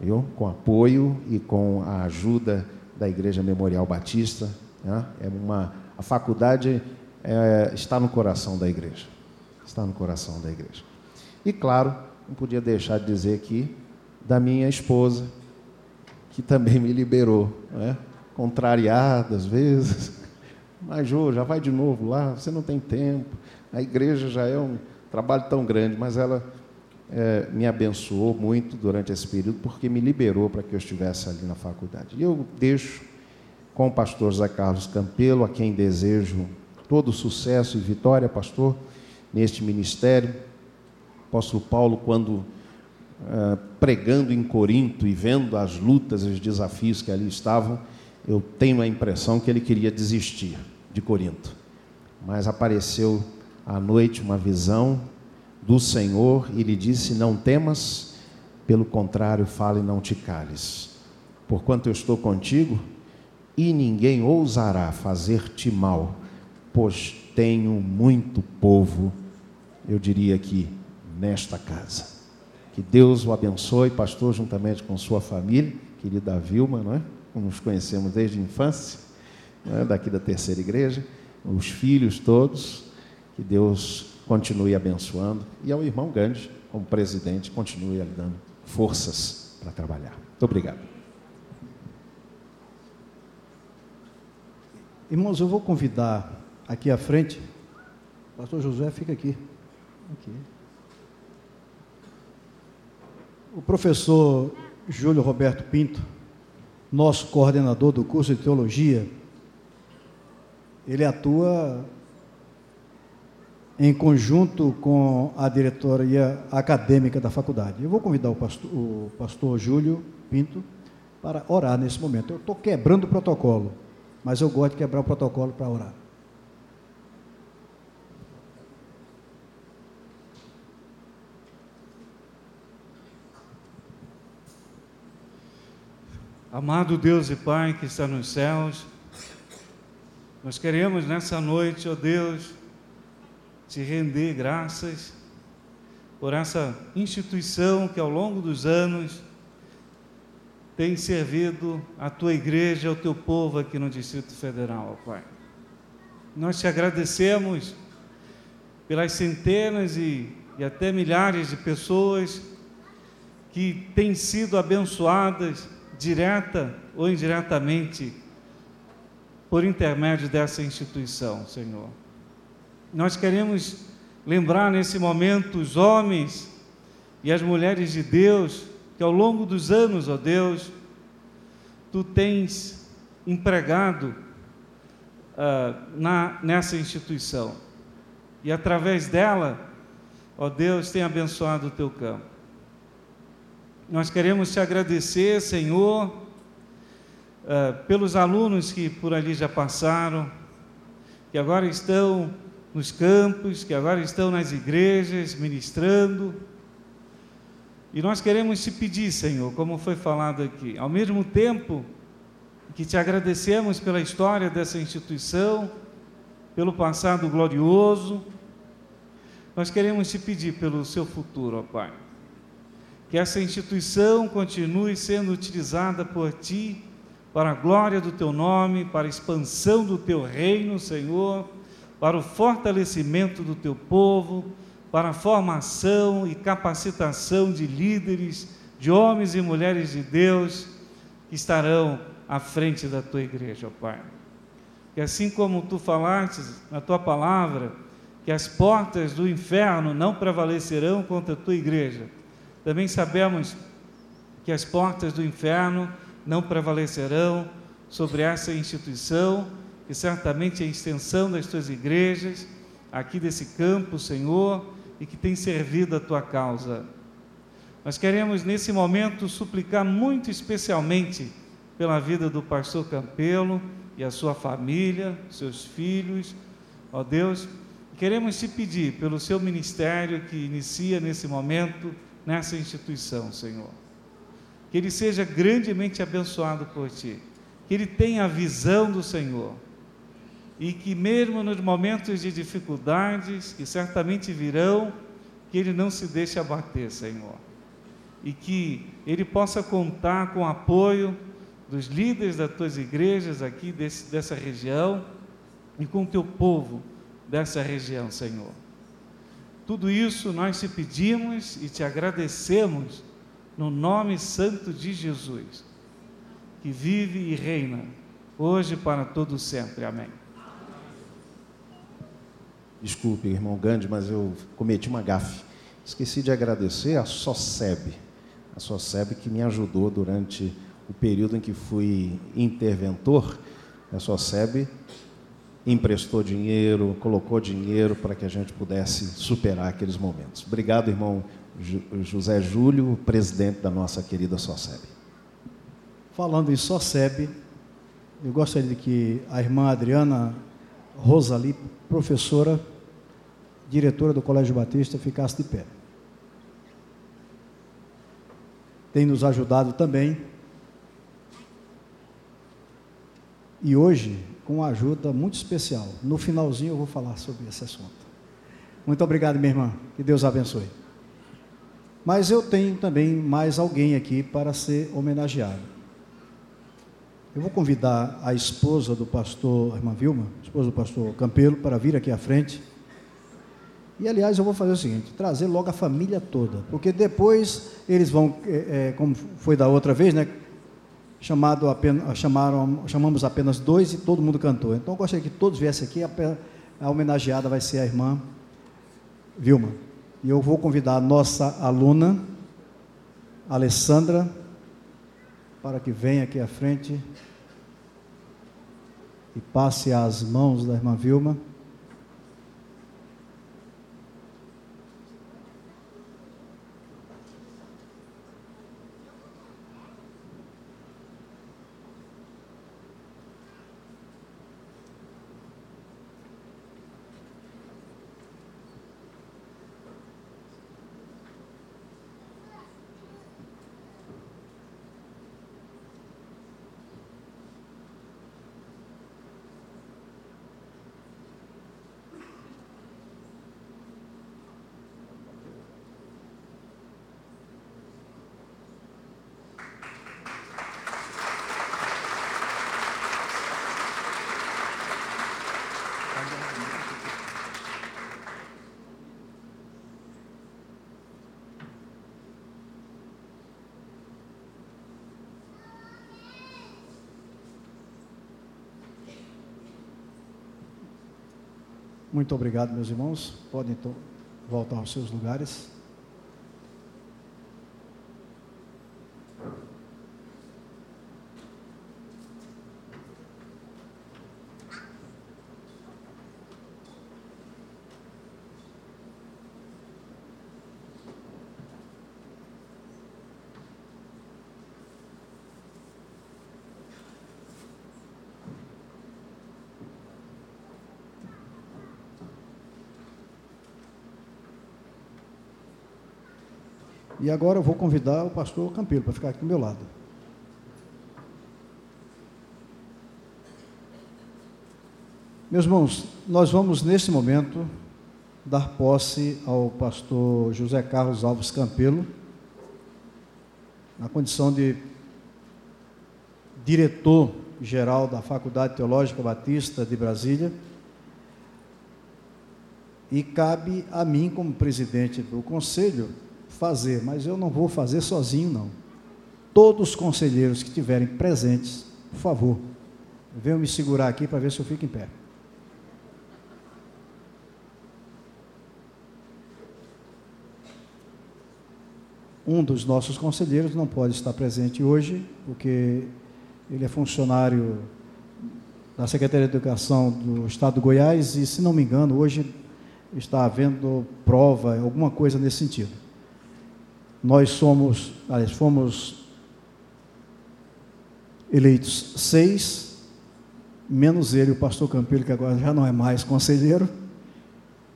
Eu, com apoio e com a ajuda da Igreja Memorial Batista, né? é uma, a faculdade é, está no coração da igreja está no coração da igreja. E claro, não podia deixar de dizer aqui da minha esposa, que também me liberou, né? contrariada às vezes. Mas, Jô, já vai de novo lá, você não tem tempo. A igreja já é um trabalho tão grande, mas ela é, me abençoou muito durante esse período, porque me liberou para que eu estivesse ali na faculdade. E eu deixo com o pastor Zé Carlos Campelo, a quem desejo todo sucesso e vitória, pastor neste ministério. O apóstolo Paulo, quando uh, pregando em Corinto e vendo as lutas os desafios que ali estavam, eu tenho a impressão que ele queria desistir de Corinto. Mas apareceu à noite uma visão do Senhor e lhe disse: Não temas, pelo contrário, fale não te cales. Porquanto eu estou contigo, e ninguém ousará fazer-te mal, pois tenho muito povo eu diria aqui, nesta casa. Que Deus o abençoe, pastor, juntamente com sua família, querida Vilma, não é? Nos conhecemos desde a infância, é? daqui da terceira igreja, os filhos todos, que Deus continue abençoando, e ao irmão Gandhi, como presidente, continue lhe dando forças para trabalhar. Muito obrigado. Irmãos, eu vou convidar aqui à frente Pastor Josué fica aqui. aqui. O professor Júlio Roberto Pinto, nosso coordenador do curso de teologia, ele atua em conjunto com a diretoria acadêmica da faculdade. Eu vou convidar o pastor, o pastor Júlio Pinto para orar nesse momento. Eu estou quebrando o protocolo, mas eu gosto de quebrar o protocolo para orar. Amado Deus e Pai que está nos céus, nós queremos nessa noite, ó oh Deus, te render graças por essa instituição que ao longo dos anos tem servido a tua igreja, ao teu povo aqui no Distrito Federal, ó Pai. Nós te agradecemos pelas centenas e, e até milhares de pessoas que têm sido abençoadas direta ou indiretamente por intermédio dessa instituição, Senhor. Nós queremos lembrar nesse momento os homens e as mulheres de Deus que ao longo dos anos, ó Deus, tu tens empregado uh, na, nessa instituição e através dela, ó Deus, tem abençoado o teu campo. Nós queremos te agradecer, Senhor, uh, pelos alunos que por ali já passaram, que agora estão nos campos, que agora estão nas igrejas ministrando. E nós queremos te pedir, Senhor, como foi falado aqui, ao mesmo tempo que te agradecemos pela história dessa instituição, pelo passado glorioso, nós queremos te pedir pelo seu futuro, ó Pai. Que essa instituição continue sendo utilizada por ti para a glória do teu nome, para a expansão do teu reino, Senhor para o fortalecimento do teu povo, para a formação e capacitação de líderes, de homens e mulheres de Deus que estarão à frente da tua igreja, Pai. Que assim como tu falaste na tua palavra, que as portas do inferno não prevalecerão contra a tua igreja, também sabemos que as portas do inferno não prevalecerão sobre essa instituição que certamente é a extensão das tuas igrejas, aqui desse campo, Senhor, e que tem servido a tua causa. Nós queremos nesse momento suplicar muito especialmente pela vida do pastor Campelo e a sua família, seus filhos, ó Deus, queremos te pedir pelo seu ministério que inicia nesse momento nessa instituição, Senhor. Que ele seja grandemente abençoado por ti, que ele tenha a visão do Senhor e que, mesmo nos momentos de dificuldades, que certamente virão, que ele não se deixe abater, Senhor. E que ele possa contar com o apoio dos líderes das tuas igrejas aqui desse, dessa região e com o teu povo dessa região, Senhor. Tudo isso nós te pedimos e te agradecemos no nome santo de Jesus, que vive e reina hoje para todo sempre. Amém. Desculpe, irmão Gandhi, mas eu cometi uma gafe. Esqueci de agradecer a SOCEB, a SOCEB que me ajudou durante o período em que fui interventor. A SOCEB emprestou dinheiro, colocou dinheiro para que a gente pudesse superar aqueles momentos. Obrigado, irmão José Júlio, presidente da nossa querida SOCEB. Falando em SOCEB, eu gostaria de que a irmã Adriana Rosali, professora, diretora do Colégio Batista, ficasse de pé. Tem nos ajudado também. E hoje, com uma ajuda muito especial. No finalzinho eu vou falar sobre esse assunto. Muito obrigado, minha irmã. Que Deus abençoe. Mas eu tenho também mais alguém aqui para ser homenageado. Eu vou convidar a esposa do pastor, a irmã Vilma, esposa do pastor Campelo, para vir aqui à frente. E, aliás, eu vou fazer o seguinte: trazer logo a família toda, porque depois eles vão, é, é, como foi da outra vez, né? Chamado apenas, chamaram, chamamos apenas dois e todo mundo cantou. Então, eu gostaria que todos viessem aqui a homenageada vai ser a irmã Vilma. E eu vou convidar a nossa aluna, Alessandra, para que venha aqui à frente e passe as mãos da irmã Vilma. Muito obrigado, meus irmãos. Podem voltar aos seus lugares. E agora eu vou convidar o pastor Campelo para ficar aqui do meu lado. Meus irmãos, nós vamos nesse momento dar posse ao pastor José Carlos Alves Campelo, na condição de diretor geral da Faculdade Teológica Batista de Brasília. E cabe a mim, como presidente do conselho, fazer, mas eu não vou fazer sozinho, não. Todos os conselheiros que estiverem presentes, por favor, venham me segurar aqui para ver se eu fico em pé. Um dos nossos conselheiros não pode estar presente hoje, porque ele é funcionário da Secretaria de Educação do Estado do Goiás e, se não me engano, hoje está havendo prova, alguma coisa nesse sentido. Nós somos, aliás, fomos eleitos seis, menos ele, o pastor Campelo, que agora já não é mais conselheiro,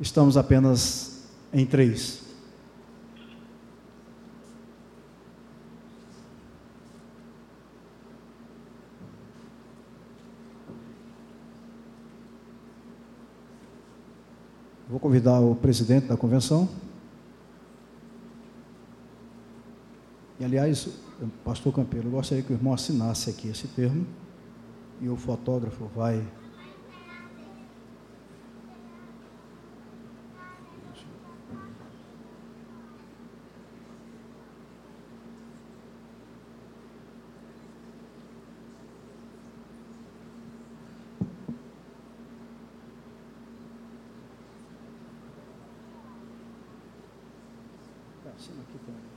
estamos apenas em três. Vou convidar o presidente da convenção. E, aliás, pastor Campeiro, eu gostaria que o irmão assinasse aqui esse termo e o fotógrafo vai Assina aqui também.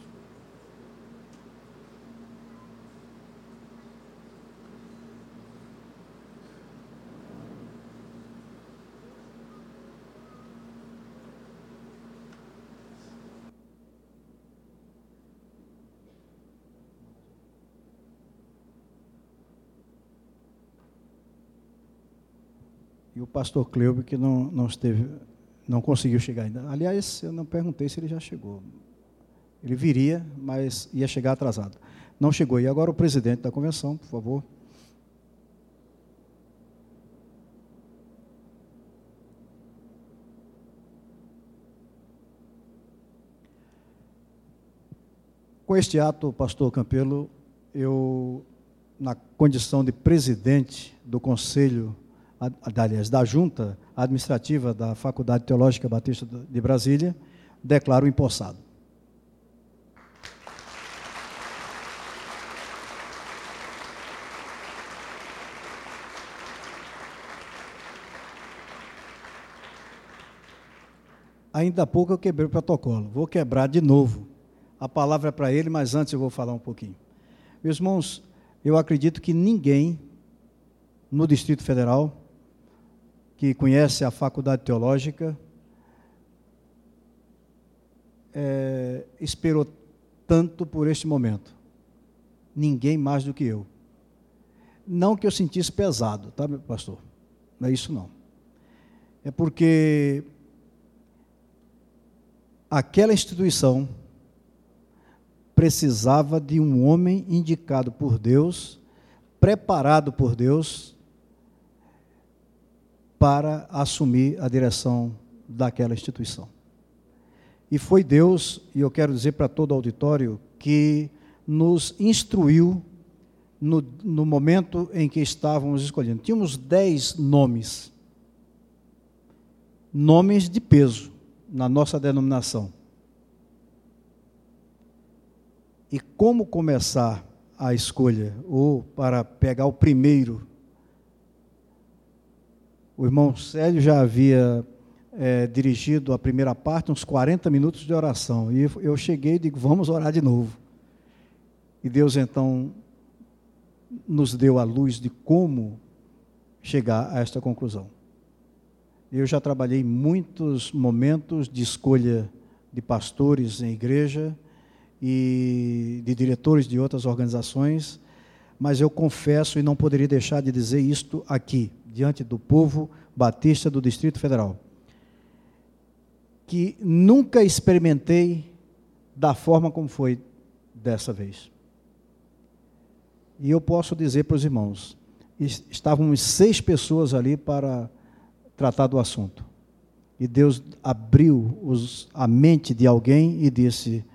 E o pastor Cleuber que não, não esteve, não conseguiu chegar ainda. Aliás, eu não perguntei se ele já chegou. Ele viria, mas ia chegar atrasado. Não chegou. E agora o presidente da convenção, por favor. Com este ato, pastor Campelo, eu, na condição de presidente do Conselho aliás, da Junta Administrativa da Faculdade Teológica Batista de Brasília, declaro empossado. Ainda há pouco eu quebrei o protocolo. Vou quebrar de novo. A palavra é para ele, mas antes eu vou falar um pouquinho. Meus irmãos, eu acredito que ninguém no Distrito Federal que conhece a Faculdade Teológica é, esperou tanto por este momento. Ninguém mais do que eu. Não que eu sentisse pesado, tá, meu pastor? Não é isso não. É porque aquela instituição precisava de um homem indicado por Deus, preparado por Deus, para assumir a direção daquela instituição. E foi Deus, e eu quero dizer para todo o auditório, que nos instruiu no, no momento em que estávamos escolhendo. Tínhamos dez nomes, nomes de peso na nossa denominação. E como começar a escolha, ou para pegar o primeiro? O irmão Célio já havia é, dirigido a primeira parte, uns 40 minutos de oração. E eu cheguei e digo, vamos orar de novo. E Deus então nos deu a luz de como chegar a esta conclusão. Eu já trabalhei muitos momentos de escolha de pastores em igreja e de diretores de outras organizações, mas eu confesso e não poderia deixar de dizer isto aqui, diante do povo batista do Distrito Federal que nunca experimentei da forma como foi dessa vez. E eu posso dizer para os irmãos: estávamos seis pessoas ali para tratar do assunto. E Deus abriu os, a mente de alguém e disse: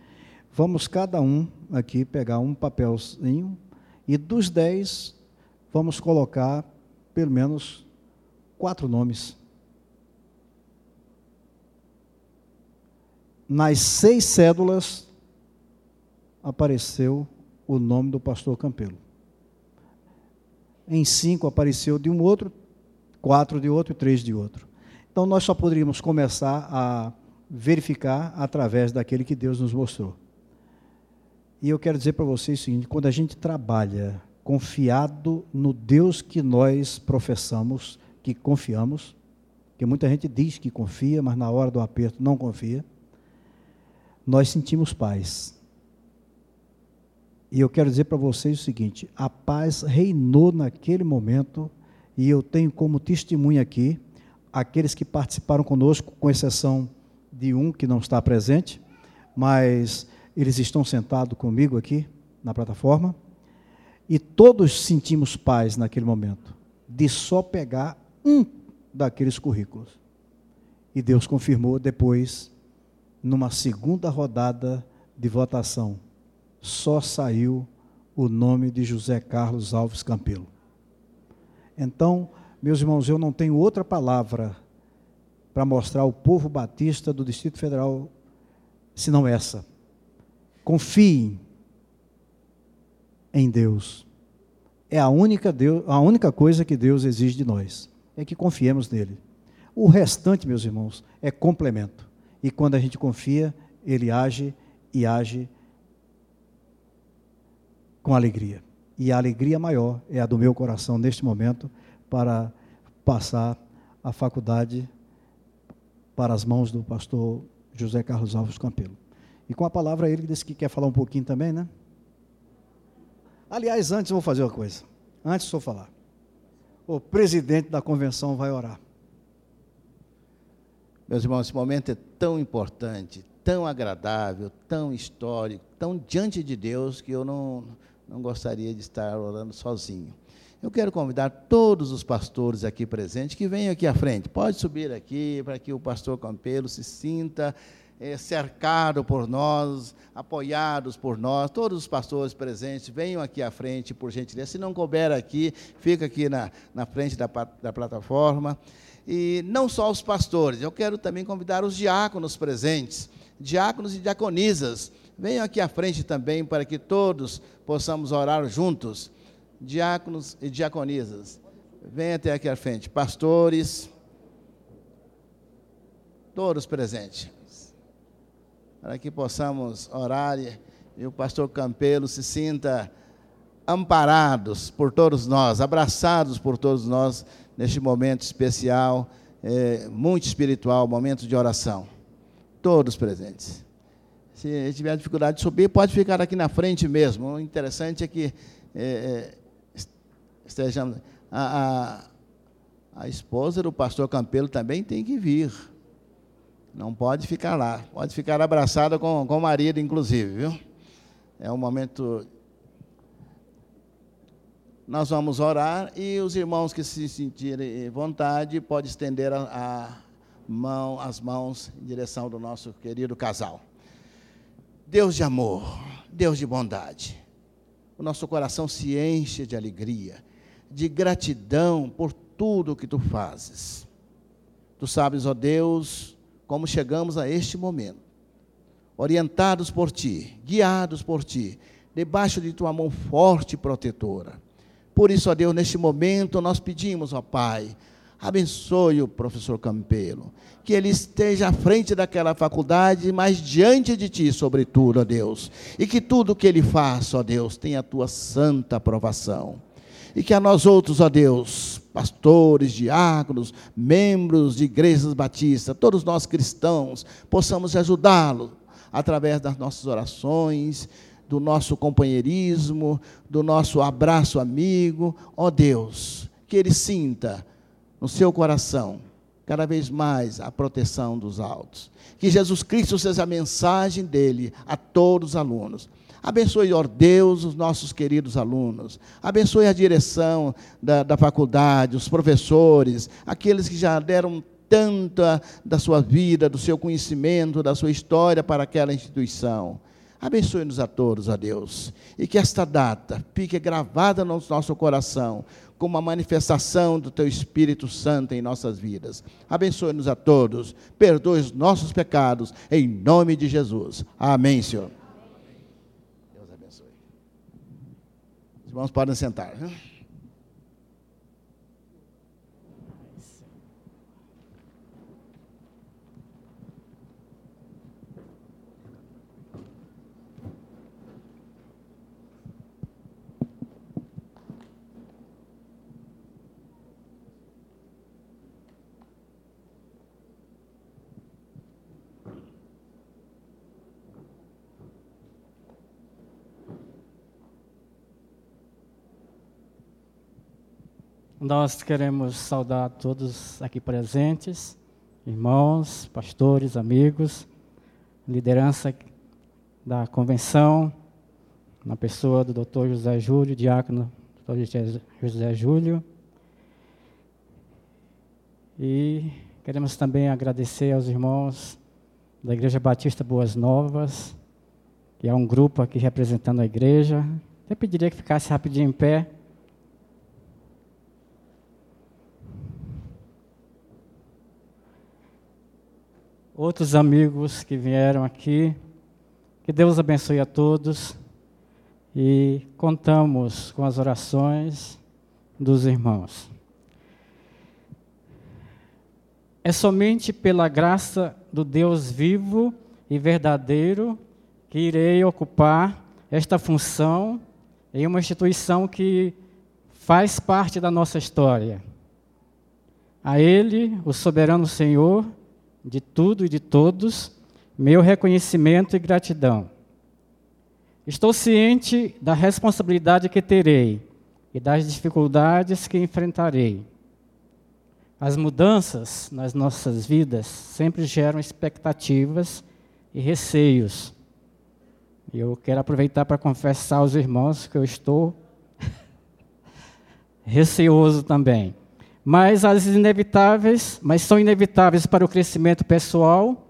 Vamos cada um aqui pegar um papelzinho e dos dez vamos colocar pelo menos quatro nomes. nas seis cédulas apareceu o nome do pastor Campelo. Em cinco apareceu de um outro, quatro de outro e três de outro. Então nós só poderíamos começar a verificar através daquele que Deus nos mostrou. E eu quero dizer para vocês o seguinte: quando a gente trabalha confiado no Deus que nós professamos, que confiamos, que muita gente diz que confia, mas na hora do aperto não confia nós sentimos paz. E eu quero dizer para vocês o seguinte: a paz reinou naquele momento, e eu tenho como testemunha aqui aqueles que participaram conosco, com exceção de um que não está presente, mas eles estão sentados comigo aqui na plataforma, e todos sentimos paz naquele momento, de só pegar um daqueles currículos. E Deus confirmou depois numa segunda rodada de votação, só saiu o nome de José Carlos Alves Campelo. Então, meus irmãos, eu não tenho outra palavra para mostrar ao povo batista do Distrito Federal senão essa. Confiem em Deus. É a única, Deus, a única coisa que Deus exige de nós, é que confiemos nele. O restante, meus irmãos, é complemento. E quando a gente confia, ele age e age com alegria. E a alegria maior é a do meu coração neste momento para passar a faculdade para as mãos do pastor José Carlos Alves Campelo. E com a palavra ele disse que quer falar um pouquinho também, né? Aliás, antes eu vou fazer uma coisa. Antes de eu falar. O presidente da convenção vai orar. Meus irmãos, esse momento é tão importante, tão agradável, tão histórico, tão diante de Deus, que eu não, não gostaria de estar orando sozinho. Eu quero convidar todos os pastores aqui presentes que venham aqui à frente. Pode subir aqui para que o pastor Campelo se sinta é, cercado por nós, apoiados por nós. Todos os pastores presentes venham aqui à frente, por gentileza. Se não couber aqui, fica aqui na, na frente da, da plataforma e não só os pastores, eu quero também convidar os diáconos presentes, diáconos e diaconisas, venham aqui à frente também para que todos possamos orar juntos. Diáconos e diaconisas, venham até aqui à frente. Pastores, todos presentes, para que possamos orar e, o pastor Campelo se sinta amparados por todos nós, abraçados por todos nós neste momento especial, é, muito espiritual, momento de oração. Todos presentes. Se tiver dificuldade de subir, pode ficar aqui na frente mesmo. O interessante é que é, é, estejamos. A, a, a esposa do pastor Campelo também tem que vir. Não pode ficar lá. Pode ficar abraçada com, com o marido, inclusive, viu? É um momento. Nós vamos orar e os irmãos que se sentirem vontade podem estender a, a mão, as mãos em direção do nosso querido casal. Deus de amor, Deus de bondade, o nosso coração se enche de alegria, de gratidão por tudo que tu fazes. Tu sabes, ó Deus, como chegamos a este momento, orientados por ti, guiados por ti, debaixo de tua mão forte e protetora. Por isso, ó Deus, neste momento nós pedimos, ó Pai, abençoe o professor Campelo, que ele esteja à frente daquela faculdade, mas diante de ti, sobretudo, ó Deus, e que tudo que ele faça, ó Deus, tenha a tua santa aprovação. E que a nós outros, ó Deus, pastores, diáconos, membros de igrejas batistas, todos nós cristãos, possamos ajudá-lo através das nossas orações, do nosso companheirismo, do nosso abraço amigo. Ó Deus, que ele sinta no seu coração cada vez mais a proteção dos altos. Que Jesus Cristo seja a mensagem dele a todos os alunos. Abençoe, ó Deus, os nossos queridos alunos. Abençoe a direção da, da faculdade, os professores, aqueles que já deram tanta da sua vida, do seu conhecimento, da sua história para aquela instituição. Abençoe-nos a todos, ó Deus, e que esta data fique gravada no nosso coração, como uma manifestação do Teu Espírito Santo em nossas vidas. Abençoe-nos a todos, perdoe os nossos pecados, em nome de Jesus. Amém, Senhor. Os irmãos podem sentar. Viu? Nós queremos saudar todos aqui presentes, irmãos, pastores, amigos, liderança da convenção, na pessoa do Dr. José Júlio, diácono Dr. José Júlio. E queremos também agradecer aos irmãos da Igreja Batista Boas Novas, que é um grupo aqui representando a igreja. Eu pediria que ficasse rapidinho em pé. Outros amigos que vieram aqui. Que Deus abençoe a todos e contamos com as orações dos irmãos. É somente pela graça do Deus vivo e verdadeiro que irei ocupar esta função em uma instituição que faz parte da nossa história. A Ele, o soberano Senhor, de tudo e de todos, meu reconhecimento e gratidão. Estou ciente da responsabilidade que terei e das dificuldades que enfrentarei. As mudanças nas nossas vidas sempre geram expectativas e receios. Eu quero aproveitar para confessar aos irmãos que eu estou receoso também mas as inevitáveis, mas são inevitáveis para o crescimento pessoal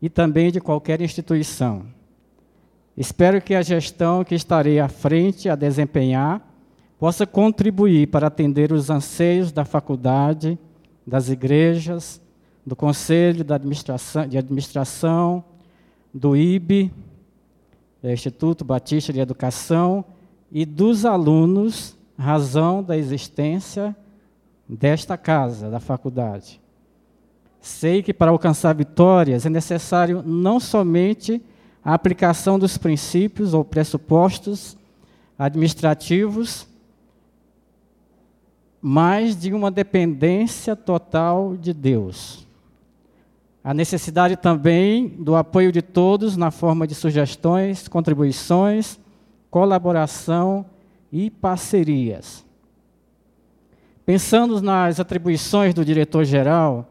e também de qualquer instituição. Espero que a gestão que estarei à frente a desempenhar possa contribuir para atender os anseios da faculdade, das igrejas, do Conselho de Administração, de administração do IB, do Instituto Batista de Educação, e dos alunos, razão da existência desta casa, da faculdade. sei que para alcançar vitórias é necessário não somente a aplicação dos princípios ou pressupostos administrativos, mas de uma dependência total de Deus. A necessidade também do apoio de todos na forma de sugestões, contribuições, colaboração e parcerias. Pensando nas atribuições do diretor-geral,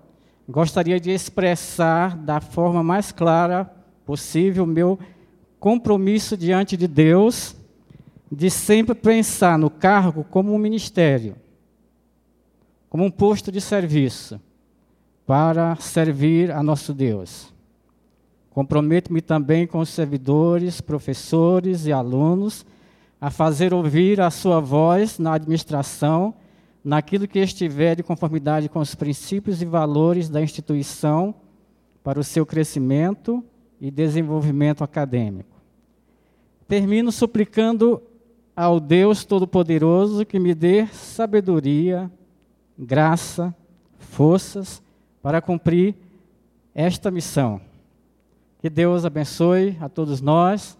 gostaria de expressar da forma mais clara possível meu compromisso diante de Deus de sempre pensar no cargo como um ministério, como um posto de serviço para servir a nosso Deus. Comprometo-me também com os servidores, professores e alunos a fazer ouvir a sua voz na administração, naquilo que estiver de conformidade com os princípios e valores da instituição para o seu crescimento e desenvolvimento acadêmico. Termino suplicando ao Deus Todo-Poderoso que me dê sabedoria, graça, forças para cumprir esta missão. Que Deus abençoe a todos nós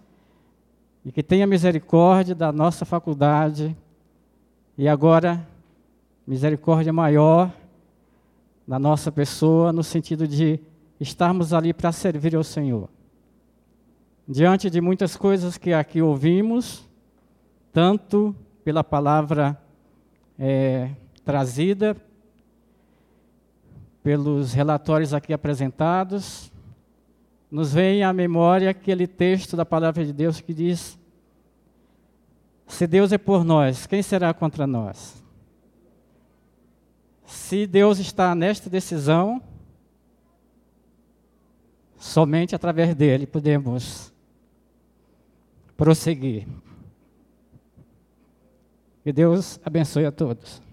e que tenha misericórdia da nossa faculdade e agora misericórdia maior na nossa pessoa, no sentido de estarmos ali para servir ao Senhor. Diante de muitas coisas que aqui ouvimos, tanto pela palavra é, trazida pelos relatórios aqui apresentados, nos vem à memória aquele texto da palavra de Deus que diz: Se Deus é por nós, quem será contra nós? Se Deus está nesta decisão, somente através dele podemos prosseguir. Que Deus abençoe a todos.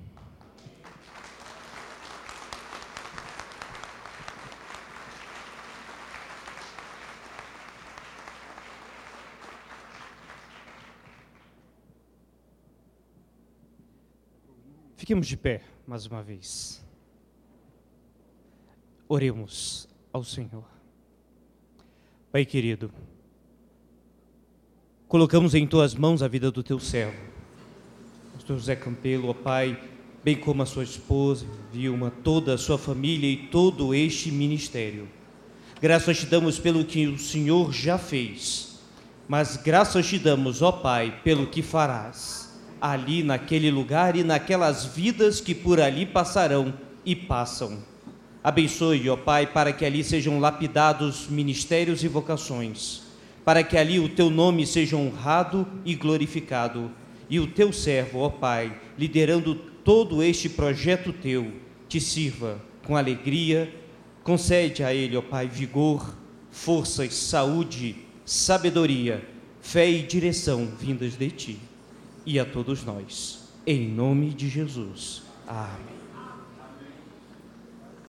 Fiquemos de pé mais uma vez. Oremos ao Senhor. Pai querido, colocamos em tuas mãos a vida do teu servo, Pastor José Campelo, ó Pai, bem como a sua esposa, Vilma, toda a sua família e todo este ministério. Graças te damos pelo que o Senhor já fez, mas graças te damos, ó Pai, pelo que farás ali naquele lugar e naquelas vidas que por ali passarão e passam. Abençoe, ó Pai, para que ali sejam lapidados ministérios e vocações, para que ali o teu nome seja honrado e glorificado, e o teu servo, ó Pai, liderando todo este projeto teu, te sirva com alegria, concede a ele, ó Pai, vigor, forças, saúde, sabedoria, fé e direção vindas de ti e a todos nós. Em nome de Jesus. Amém.